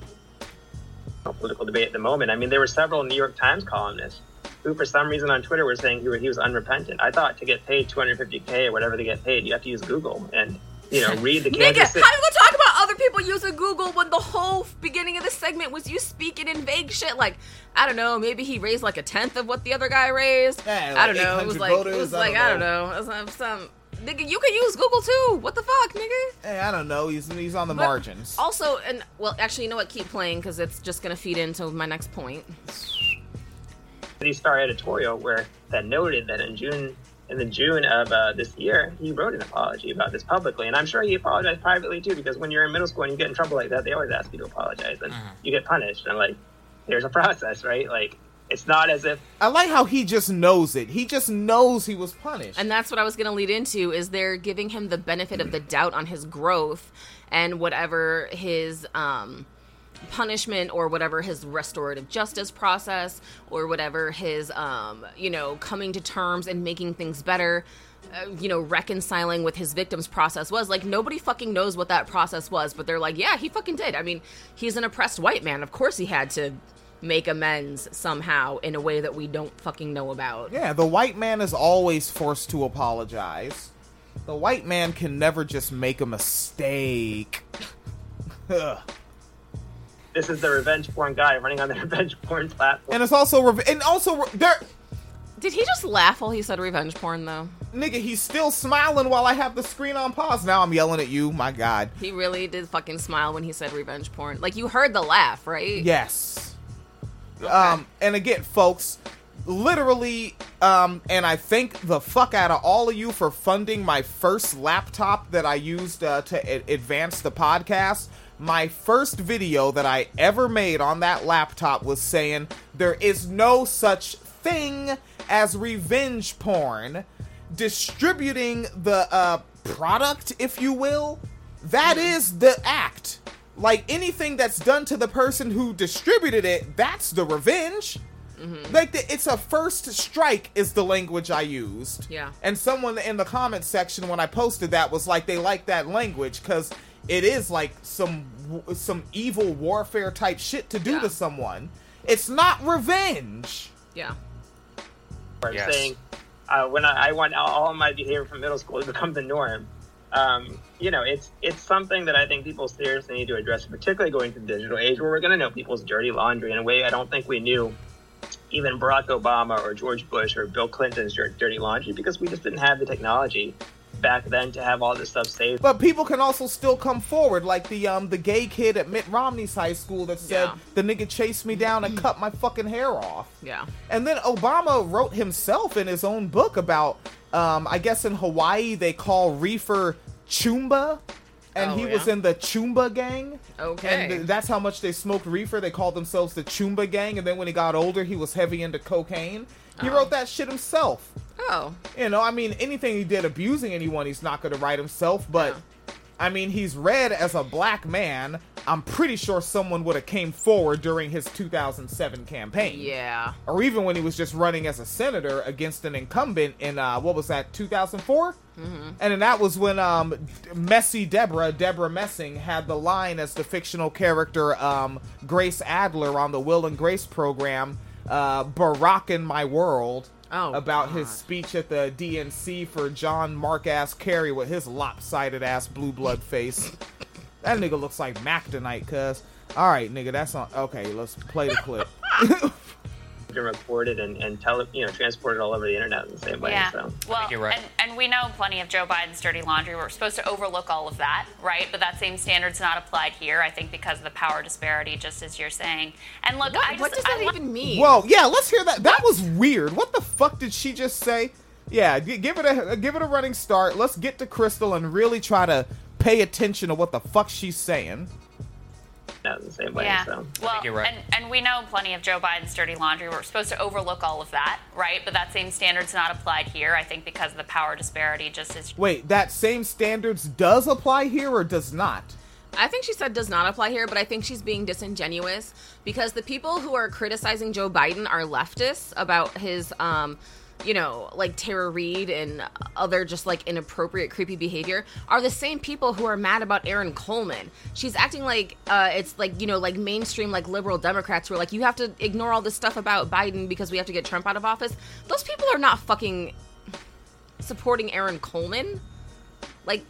political debate at the moment. I mean, there were several New York Times columnists who, for some reason, on Twitter were saying he, he was unrepentant. I thought to get paid 250k or whatever they get paid, you have to use Google and you know read the <laughs> Nigga, Kansas. how you gonna talk about other people using Google when the whole beginning of the segment was you speaking in vague shit? Like, I don't know, maybe he raised like a tenth of what the other guy raised. Yeah, I don't know. It was 800 like it voters, was I like don't I don't know. It was some, some nigga. You can use Google too. What the fuck, nigga? Hey, I don't know. He's he's on the But margins. Also, and well, actually, you know what? Keep playing because it's just gonna feed into my next point. City Star editorial where that noted that in June in the June of uh, this year, he wrote an apology about this publicly, and I'm sure he apologized privately too. Because when you're in middle school and you get in trouble like that, they always ask you to apologize, and you get punished. And like, there's a process, right? Like, it's not as if I like how he just knows it. He just knows he was punished. And that's what I was going to lead into is they're giving him the benefit of the doubt on his growth and whatever his um punishment or whatever his restorative justice process or whatever his um you know coming to terms and making things better uh, you know reconciling with his victims process was like nobody fucking knows what that process was but they're like yeah he fucking did i mean he's an oppressed white man of course he had to make amends somehow in a way that we don't fucking know about yeah, the white man is always forced to apologize. The white man can never just make a mistake. <laughs> Ugh. this is the revenge porn guy running on the <laughs> revenge porn platform. and it's also rev- and also re- there Did he just laugh while he said revenge porn though? nigga he's still smiling while I have the screen on pause. Now I'm yelling at you. My god. He really did fucking smile when he said revenge porn. Like you heard the laugh, right? Yes. Um, and again, folks, literally, um, and I thank the fuck out of all of you for funding my first laptop that I used uh, to a- advance the podcast. My first video that I ever made on that laptop was saying there is no such thing as revenge porn. Distributing the uh, product, if you will, that is the act. Like anything that's done to the person who distributed it, that's the revenge. Like the, it's a first strike is the language I used. Yeah. And someone in the comment section when I posted that was like they like that language because it is like some some evil warfare type shit to do Yeah. to someone. It's not revenge. Yeah. or Yes. saying uh, when I, I want all, all my behavior from middle school to become the norm. Um, you know, it's it's something that I think people seriously need to address, particularly going to the digital age where we're going to know people's dirty laundry in a way I don't think we knew even Barack Obama or George Bush or Bill Clinton's dirty laundry because we just didn't have the technology back then to have all this stuff saved. But people can also still come forward, like the um the gay kid at Mitt Romney's high school that said Yeah. the nigga chased me down and cut my fucking hair off. Yeah. And then Obama wrote himself in his own book about, um, I guess in Hawaii they call reefer chumba, and Oh, he was in the chumba gang. Okay. And th- that's how much they smoked reefer. They called themselves the chumba gang. And then when he got older, he was heavy into cocaine. He wrote that shit himself. Oh. You know, I mean, anything he did abusing anyone, he's not going to write himself. But I mean, he's read as a black man. I'm pretty sure someone would have came forward during his 2007 campaign Yeah. or even when he was just running as a senator against an incumbent in uh, what was that 2004 Mm-hmm. and then that was when um, Messy Deborah Debra Messing had the line as the fictional character um, Grace Adler on the Will and Grace program uh, Barack in my world Oh, about his speech at the DNC for John Mark ass Kerry with his lopsided ass blue blood face. <laughs> That nigga looks like Mac tonight cuz. All right nigga that's on okay let's play the clip <laughs> and recorded and, and tele, you know, transported all over the internet in the same way. Yeah. So. Well, you're right. and, and we know plenty of Joe Biden's dirty laundry. We're supposed to overlook all of that, right? But that same standard's not applied here, I think, because of the power disparity, just as you're saying. And look, I What, just, what does that wa- even mean? Whoa, yeah, let's hear that. That was weird. What the fuck did she just say? Yeah, g- give it a give it a running start. Let's get to Krystal and really try to pay attention to what the fuck she's saying. Out in the same way. Yeah. So. Well, you're right. and, and we know plenty of Joe Biden's dirty laundry. We're supposed to overlook all of that, right? But that same standard's not applied here, I think, because of the power disparity, just as Wait, that same standards does apply here or does not? I think she said does not apply here, but I think she's being disingenuous because the people who are criticizing Joe Biden are leftists about his, um, you know, like Tara Reade and other just like inappropriate, creepy behavior are the same people who are mad about Aaron Coleman. She's acting like uh, it's like, you know, like mainstream, like liberal Democrats who are like, you have to ignore all this stuff about Biden because we have to get Trump out of office. Those people are not fucking supporting Aaron Coleman. Like,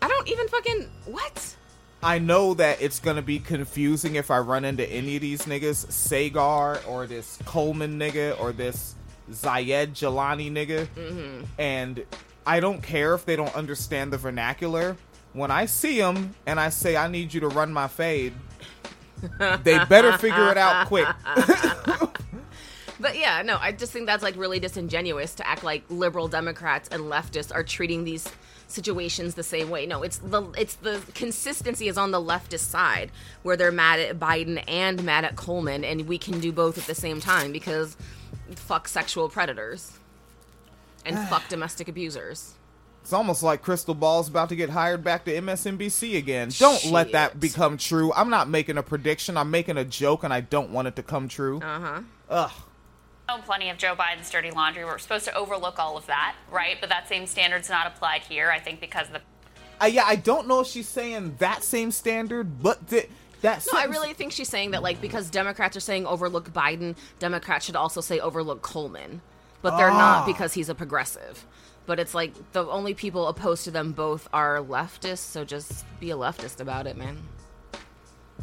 I don't even fucking. What? I know that it's gonna be confusing if I run into any of these niggas, Saagar or this Coleman nigga or this Zayed Jilani nigga, mm-hmm. and I don't care if they don't understand the vernacular. When I see them and I say I need you to run my fade, they better figure it out quick. <laughs> But yeah, no, I just think that's like really disingenuous to act like liberal Democrats and leftists are treating these situations the same way. No, it's the it's the consistency is on the leftist side where they're mad at Biden and mad at Coleman and we can do both at the same time because fuck sexual predators and <sighs> fuck domestic abusers. It's almost like Krystal Ball's about to get hired back to MSNBC again. Don't let that become true. I'm not making a prediction. I'm making a joke, and I don't want it to come true. Uh-huh. Ugh. know plenty of Joe Biden's dirty laundry. We're supposed to overlook all of that, right? But that same standard's not applied here, I think, because of the Uh, yeah, I don't know if she's saying that same standard, but th- that. No, I really think she's saying that like because Democrats are saying overlook Biden, Democrats should also say overlook Coleman. But they're Ah. not because he's a progressive. But it's like the only people opposed to them both are leftists, so just be a leftist about it, man.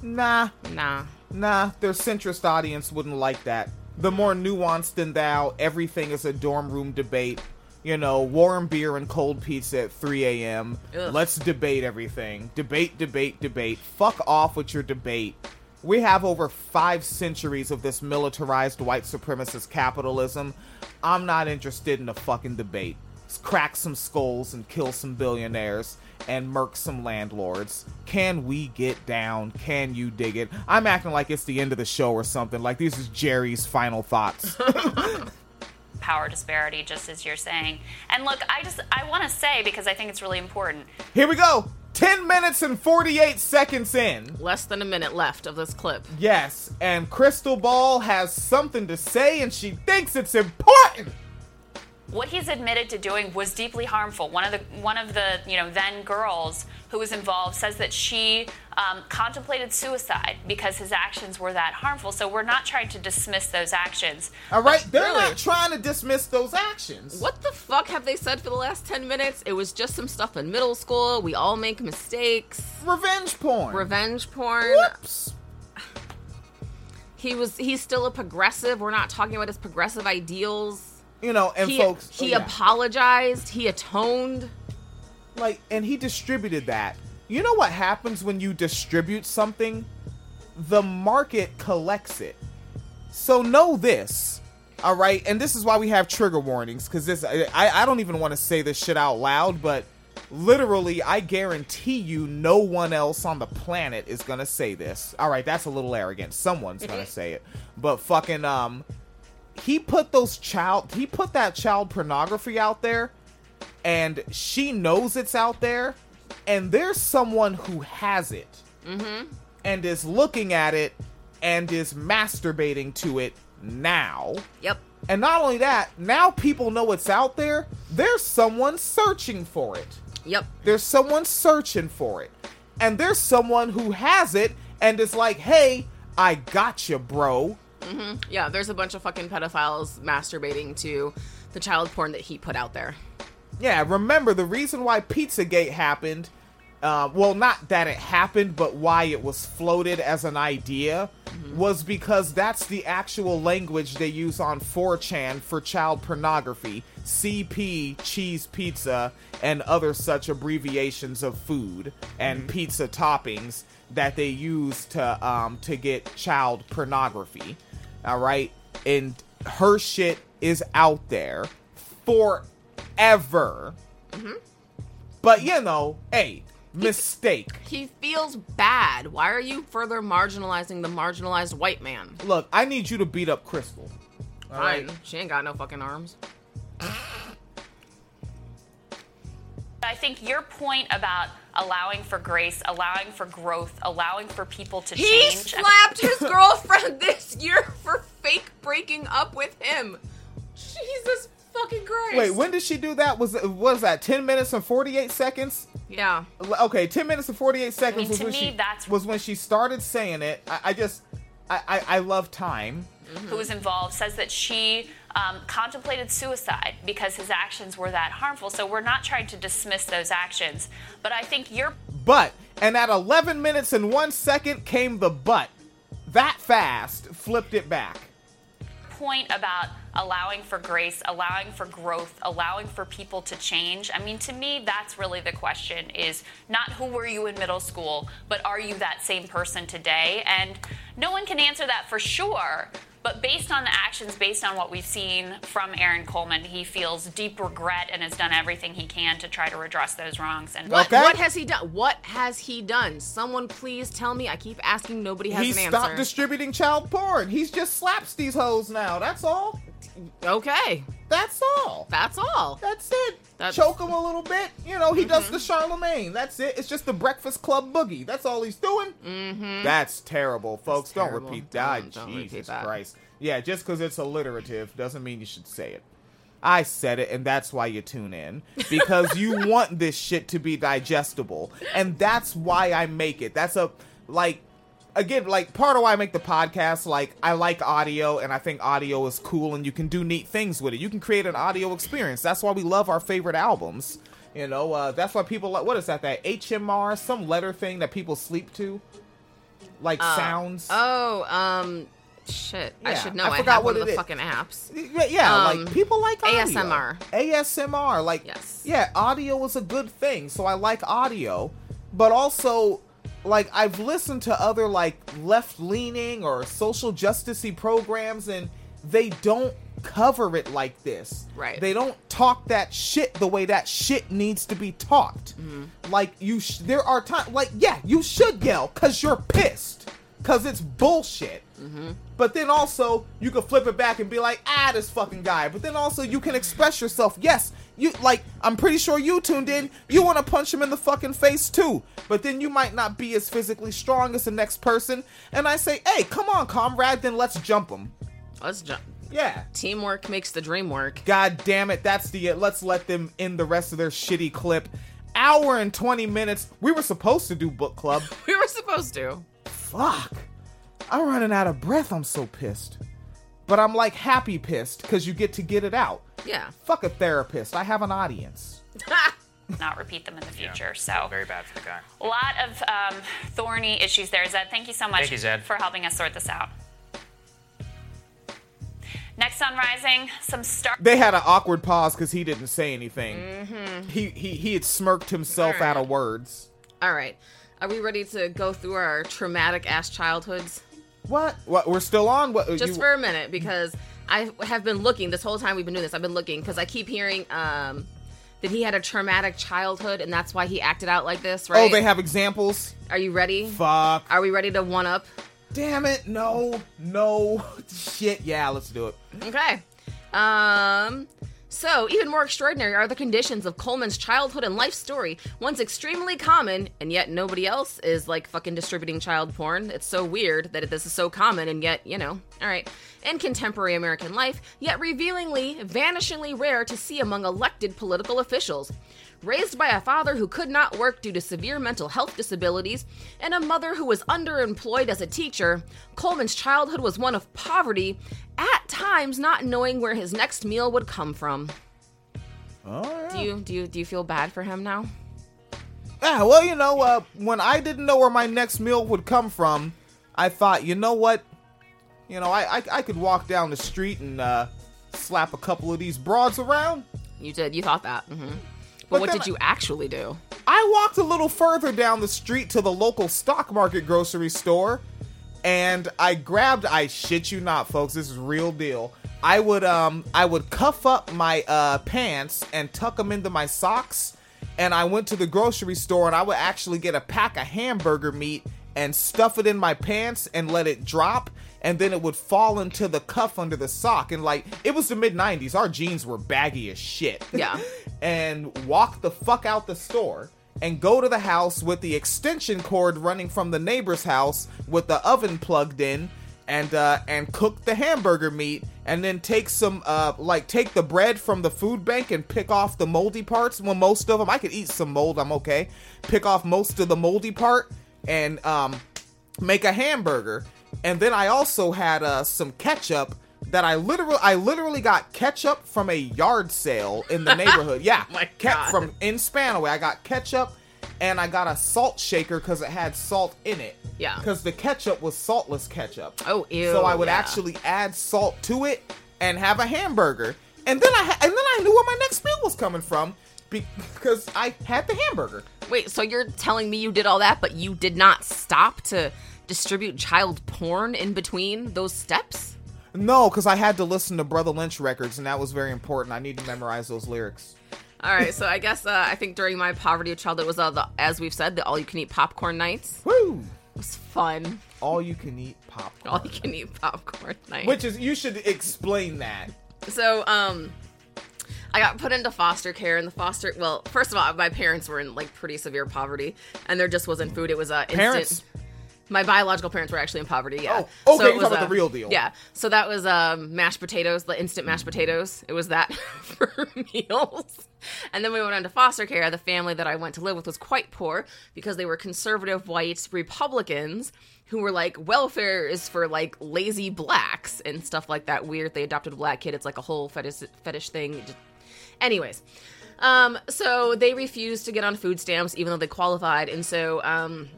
Nah, Nah. nah. Their centrist audience wouldn't like that. The more nuanced than thou, everything is a dorm room debate. You know, warm beer and cold pizza at 3 a.m. Let's debate everything. Debate, debate, debate. Fuck off with your debate. We have over five centuries of this militarized white supremacist capitalism. I'm not interested in a fucking debate. Let's crack some skulls and kill some billionaires and murk some landlords. Can we get down? Can you dig it? I'm acting like it's the end of the show or something. Like this is Jerry's final thoughts. <laughs> power disparity, just as you're saying. And look, I just I want to say because I think it's really important. Here we go. 10 minutes and 48 seconds in. Less than a minute left of this clip. Yes, and Krystal Ball has something to say and she thinks it's important. What he's admitted to doing was deeply harmful. One of the one of the you know then girls who was involved says that she um, contemplated suicide because his actions were that harmful. So we're not trying to dismiss those actions. All right, they're Really? not trying to dismiss those actions. What the fuck have they said for the last 10 minutes? It was just some stuff in middle school. We all make mistakes. Revenge porn. Revenge porn. Whoops. He was he's still a progressive. We're not talking about his progressive ideals. You know, and he folks, he oh, yeah. apologized. He atoned. Like, and he distributed that. You know what happens when you distribute something? The market collects it. So know this, all right? And this is why we have trigger warnings because this I, I don't even want to say this shit out loud, but literally, I guarantee you, no one else on the planet is gonna say this. All right, that's a little arrogant. Someone's gonna say it, but fucking um, he put those child he put that child pornography out there and she knows it's out there and there's someone who has it mm-hmm. and is looking at it and is masturbating to it now Yep. and not only that now people know it's out there there's someone searching for it Yep. there's someone searching for it and there's someone who has it and is like hey i got you bro mm-hmm. Yeah, there's a bunch of fucking pedophiles masturbating to the child porn that he put out there. Yeah, remember the reason why Pizzagate happened. Uh, well, not that it happened, but why it was floated as an idea was because that's the actual language they use on 4chan for child pornography, CP, cheese pizza, and other such abbreviations of food and pizza toppings that they use to um to get child pornography. All right? And her shit is out there forever. Mm-hmm. But you know, hey, mistake. He feels bad. Why are you further marginalizing the marginalized white man? Look, I need you to beat up Krystal. All right. Fine. She ain't got no fucking arms. I think your point about allowing for grace, allowing for growth, allowing for people to He change. He slapped his <laughs> girlfriend this year for fake breaking up with him. Jesus fucking Christ. Wait, when did she do that? Was what was that? Ten minutes and forty eight seconds. Yeah. Okay, ten minutes and forty eight seconds I mean, was to when me, she that's- was when she started saying it. I, I just, I, I, I love time. who was involved says that she um, contemplated suicide because his actions were that harmful. So we're not trying to dismiss those actions, but I think your But and at eleven minutes and one second came the but. That fast flipped it back. point about allowing for grace, allowing for growth, allowing for people to change. I mean, to me, that's really the question is not who were you in middle school, but are you that same person today? And no one can answer that for sure. But based on the actions, based on what we've seen from Aaron Coleman, he feels deep regret and has done everything he can to try to redress those wrongs. And What, Okay. what has he done? What has he done? Someone please tell me. I keep asking. Nobody has he an stopped answer. distributing child porn. He's just slaps these hoes now. That's all. Okay. That's all. That's all. That's it. That's- Choke him a little bit. You know, he does Mm-hmm. the Charlemagne. That's it. It's just the Breakfast Club boogie. That's all he's doing. Mm-hmm. That's terrible, folks. don't repeat that. Don't- don't repeat Jesus that. Christ. Yeah, just because it's alliterative doesn't mean you should say it. I said it, and that's why you tune in because you <laughs> want this shit to be digestible, and that's why I make it. That's a like again, like part of why I make the podcast. Like I like audio, and I think audio is cool, and you can do neat things with it. You can create an audio experience. That's why we love our favorite albums. You know, uh, that's why people like what is that? That HMR, some letter thing that people sleep to, like sounds. Oh, um, shit. I should know. I I, forgot what one of it the is. fucking apps. Yeah, yeah Um, like people like audio. ASMR. ASMR, like Yes. yeah, audio is a good thing. So I like audio, but also like I've listened to other like left leaning or social justicey programs, and they don't cover it like this. Right. They don't talk that shit the way that shit needs to be talked. Mm-hmm. Like you, sh- there are times like yeah, you should yell because you're pissed because it's bullshit. Mm-hmm. But then also you can flip it back and be like, ah, this fucking guy. But then also you can express yourself. Yes, you like. I'm pretty sure you tuned in. You want to punch him in the fucking face too. But then you might not be as physically strong as the next person. And I say, hey, come on, comrade. Then let's jump him. Let's jump. Yeah. Teamwork makes the dream work. God damn it. That's the. Let's let them in the rest of their shitty clip. Hour and 20 minutes. We were supposed to do book club. <laughs> We were supposed to. Fuck. I'm running out of breath. I'm so pissed. But I'm like happy pissed because you get to get it out. Yeah. Fuck a therapist. I have an audience. <laughs> not repeat them in the future. So Very bad for the guy. a lot of um, thorny issues there. Zed, thank you so much Thank you, Zed. for helping us sort this out. Next on Rising, some star. They had an awkward pause because he didn't say anything. He, he he had smirked himself Alright. out of words. All right. Are we ready to go through our traumatic ass childhoods? What? What? We're still on? What? Just you- for a minute, because I have been looking this whole time we've been doing this. I've been looking because I keep hearing um, that he had a traumatic childhood and that's why he acted out like this, right? Oh, they have examples. Are you ready? Fuck. Are we ready to one up? Damn it! No, no, <laughs> shit. Yeah, let's do it. Okay. Um. So, even more extraordinary are the conditions of Coleman's childhood and life story. One's extremely common, and yet nobody else is like fucking distributing child porn. It's so weird that this is so common, and yet, you know, alright. In contemporary American life, yet revealingly, vanishingly rare to see among elected political officials. Raised by a father who could not work due to severe mental health disabilities and a mother who was underemployed as a teacher, Coleman's childhood was one of poverty, at times not knowing where his next meal would come from. Oh, Do you do you do you feel bad for him now? Yeah, well, you know, uh, when I didn't know where my next meal would come from, I thought, you know what? You know, I I, I could walk down the street and uh, slap a couple of these broads around. You did. You thought that. hmm But, But what did you actually do? I walked a little further down the street to the local stock market grocery store and I grabbed I shit you not folks this is real deal. I would um I would cuff up my uh pants and tuck them into my socks and I went to the grocery store and I would actually get a pack of hamburger meat and stuff it in my pants and let it drop and then it would fall into the cuff under the sock. And like it was the mid 90s our jeans were baggy as shit. Yeah. <laughs> and walk the fuck out the store and go to the house with the extension cord running from the neighbor's house with the oven plugged in and uh and cook the hamburger meat and then take some uh like take the bread from the food bank and pick off the moldy parts. Well most of them i could eat some mold i'm okay. Pick off most of the moldy part and um make a hamburger and then i also had uh some ketchup that I literally I literally got ketchup from a yard sale in the <laughs> neighborhood. Yeah, My Ke- God. from in Spanaway. I got ketchup and I got a salt shaker because it had salt in it. Yeah. Because the ketchup was saltless ketchup. Oh, ew, So I would yeah. actually add salt to it and have a hamburger, and then I ha- and then I knew where my next meal was coming from because I had the hamburger. Wait, so you're telling me you did all that, but you did not stop to distribute child porn in between those steps? No, because I had to listen to Brotha Lynch records, and that was very important. I need to memorize those lyrics. All right, so I guess uh, I think during my poverty of childhood was uh, the, as we've said, the all you can eat popcorn nights. Woo! It was fun. All you can eat popcorn. All you can eat popcorn night. Which is you should explain that. so um I got put into foster care and the foster well, first of all, my parents were in like pretty severe poverty and there just wasn't food. It was uh instant Parents? My biological parents were actually in poverty, yeah. Oh, okay, it you're was, talking about uh, the real deal. Yeah. So that was um mashed potatoes, the instant mashed potatoes. It was that <laughs> for meals. And then we went on to foster care. The family that I went to live with was quite poor because they were conservative white Republicans who were like, welfare is for like lazy blacks and stuff like that. Weird. They adopted a black kid. It's like a whole fetish fetish thing. Anyways, um, so they refused to get on food stamps even though they qualified, and so um,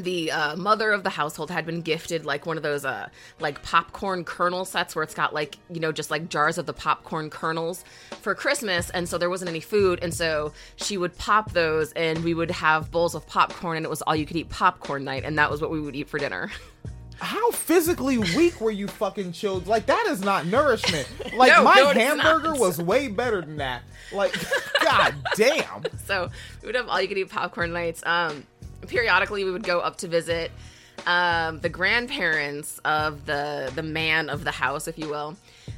the uh, mother of the household had been gifted like one of those uh like popcorn kernel sets where it's got like you know just like jars of the popcorn kernels for christmas and so there wasn't any food and so she would pop those and we would have bowls of popcorn and it was all you could eat popcorn night and that was what we would eat for dinner <laughs> How physically weak were you fucking children? Like that is not nourishment. <laughs> Like No, my no, hamburger was way better than that. Like <laughs> god damn. so we would have all you could eat popcorn nights. Um, periodically, we would go up to visit um, the grandparents of the the man of the house, if you will,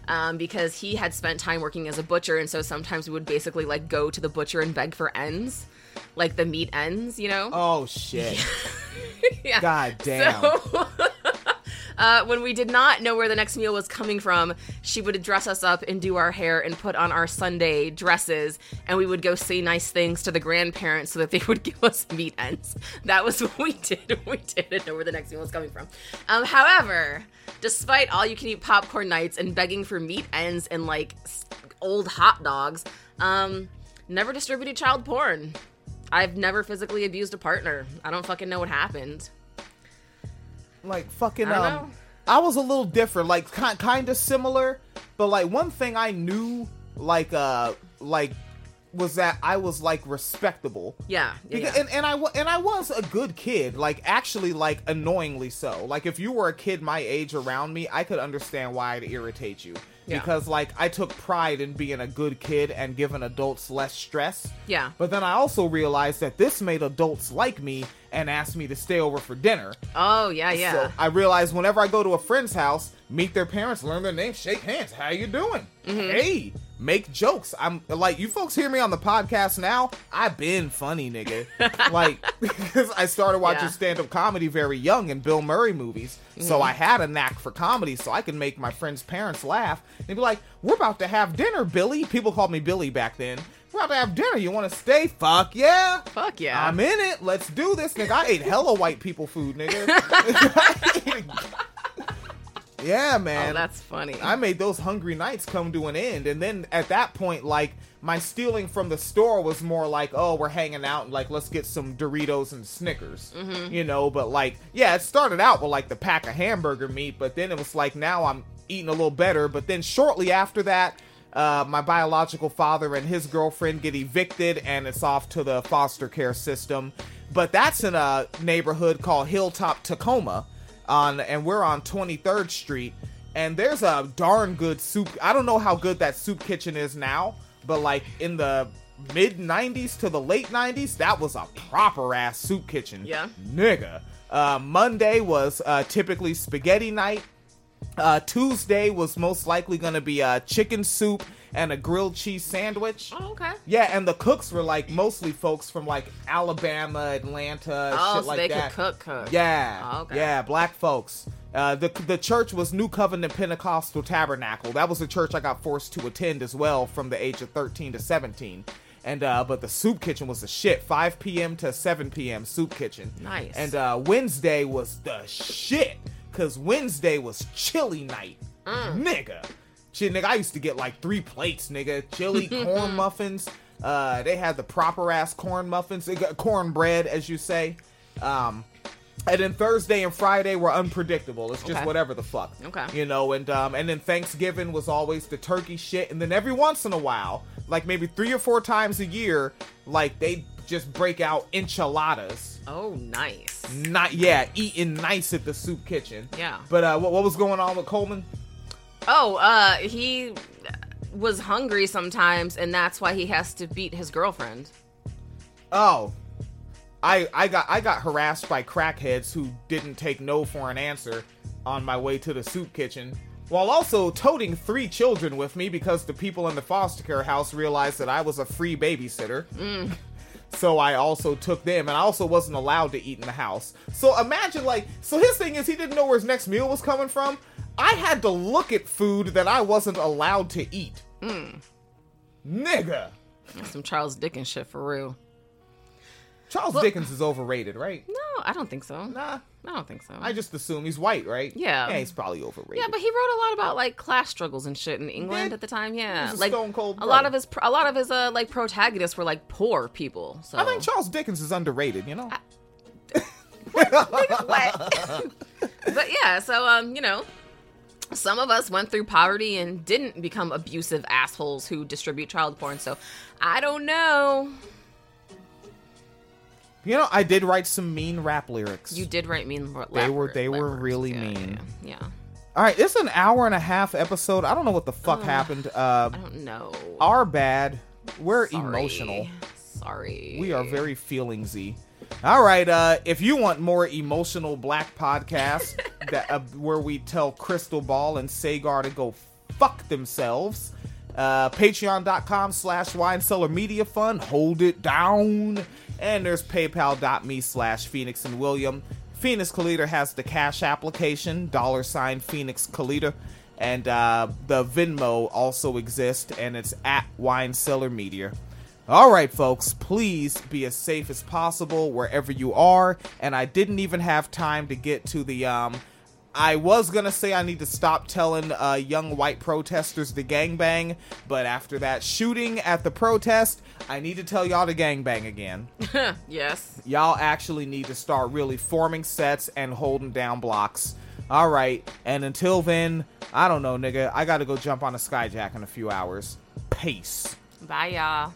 um, because he had spent time working as a butcher, and so sometimes we would basically like go to the butcher and beg for ends, like the meat ends, you know. Oh shit. <laughs> yeah. God damn. So, <laughs> uh, when we did not know where the next meal was coming from, she would dress us up and do our hair and put on our Sunday dresses, and we would go say nice things to the grandparents so that they would <laughs> give us meat ends. That was what we did. <laughs> We didn't know where the next meal was coming from. Um, however, despite all you can eat popcorn nights and begging for meat ends and like old hot dogs, um, never distributed child porn. I've never physically abused a partner. I don't fucking know what happened. Like fucking I um know. I was a little different, like kind kind of similar, but like one thing I knew like uh like was that I was like respectable. Yeah, yeah, Because, yeah. And, and I and I was a good kid, like actually like annoyingly so. Like if you were a kid my age around me, I could understand why it'd irritate you. Yeah. Because like I took pride in being a good kid and giving adults less stress. Yeah. But then I also realized that this made adults like me and asked me to stay over for dinner. Oh yeah, yeah. So I realized whenever I go to a friend's house, meet their parents, learn their name, shake hands. How you doing? Mm-hmm. Hey, make jokes. I'm like you folks hear me on the podcast now. I've been funny, nigga. <laughs> like because <laughs> I started watching Yeah. Mm-hmm. stand-up comedy very young and Bill Murray movies, so I had a knack for comedy, so I could make my friends' parents laugh. They'd be like, "We're about to have dinner, Billy." People called me Billy back then. We're about to have dinner. You want to stay? Fuck yeah. Fuck yeah. I'm in it. Let's do this, nigga. I ate hella white people food, nigga. <laughs> <laughs> Yeah, man. Oh, that's funny. I made those hungry nights come to an end, and then at that point, like my stealing from the store was more like, oh, we're hanging out, and like let's get some Doritos and Snickers, Mm-hmm. you know. But like, yeah, it started out with like the pack of hamburger meat, but then it was like now I'm eating a little better. But then shortly after that. Uh, my biological father and his girlfriend get evicted, and it's off to the foster care system. But that's in a neighborhood called Hilltop Tacoma, on and we're on 23rd Street and there's a darn good soup I don't know how good that soup kitchen is now but like in the mid 90s to the late 90s that was a proper ass soup kitchen Yeah. nigga uh, Monday was uh, typically spaghetti night uh, Tuesday was most likely gonna be uh, chicken soup and a grilled cheese sandwich oh, okay. yeah, and the cooks were like mostly folks from like Alabama, Atlanta, Oh, shit so like they that. could cook, cook. Yeah. Oh, okay. Yeah, black folks. Uh, the the church was New Covenant Pentecostal Tabernacle. That was the church I got forced to attend as well from the age of 13 to 17. And uh, but the soup kitchen was the shit. 5 p.m. to 7 p.m. soup kitchen. Nice. And uh, Wednesday was the shit because Wednesday was chili night, Mm. nigga. Shit, nigga, I used to get like three plates, nigga. Chili <laughs> corn muffins. Uh, they had the proper ass corn muffins, They got cornbread, as you say. Um, and then Thursday and Friday were unpredictable. It's just Okay. whatever the fuck. Okay. You know, and um, and then Thanksgiving was always the turkey shit, and then every once in a while, like maybe three or four times a year, like they just break out enchiladas. Oh, nice. Not yeah, eating nice at the soup kitchen. Yeah. But uh, what, what was going on with Coleman? Oh, uh, he was hungry sometimes, and that's why he has to beat his girlfriend. Oh, I I got I got harassed by crackheads who didn't take no for an answer on my way to the soup kitchen, while also toting three children with me because the people in the foster care house realized that I was a free babysitter. So I also took them, and I also wasn't allowed to eat in the house. So imagine, like, so his thing is he didn't know where his next meal was coming from. I had to look at food that I wasn't allowed to eat. Hmm. Nigga. That's some Charles Dickens shit for real. Charles Well- Dickens is overrated, right? No, I don't think so. Nah. I don't think so. I just assume he's white, right? Yeah. Yeah, he's probably overrated. yeah, but he wrote a lot about like class struggles and shit in England did? at the time. Yeah, like stone cold a lot of his a lot of his uh like protagonists were like poor people. So I think Charles Dickens is underrated, you know? <laughs> <laughs> but yeah, so um, you know, some of us went through poverty and didn't become abusive assholes who distribute child porn. So I don't know. You know, I did write some mean rap lyrics. You did write mean. They were- they were really yeah, mean. Yeah, yeah. All right, it's an hour and a half episode. I don't know what the fuck happened. Uh, I don't know. our bad. We're Sorry. emotional. Sorry. We are very feelingsy. All right, uh, if you want more emotional black podcasts <laughs> that uh, where we tell Krystal Ball and Saagar to go fuck themselves, uh, Patreon.com slash Wine Cellar Media Fund. Hold it down. And there's PayPal.me slash Phoenix and William. Phoenix Kalita has the cash application, dollar sign Phoenix Kalita. And uh, the Venmo also exists, and it's at Wine Cellar Media. All right, folks, please be as safe as possible wherever you are. And I didn't even have time to get to the. Um, I was gonna say I need to stop telling uh, young white protesters to gangbang, but after that shooting at the protest, I need to tell y'all to gangbang again. <laughs> yes. y'all actually need to start really forming sets and holding down blocks. All right, and until then, I don't know, nigga. I gotta go jump on a skyjack in a few hours. Peace. Bye, y'all.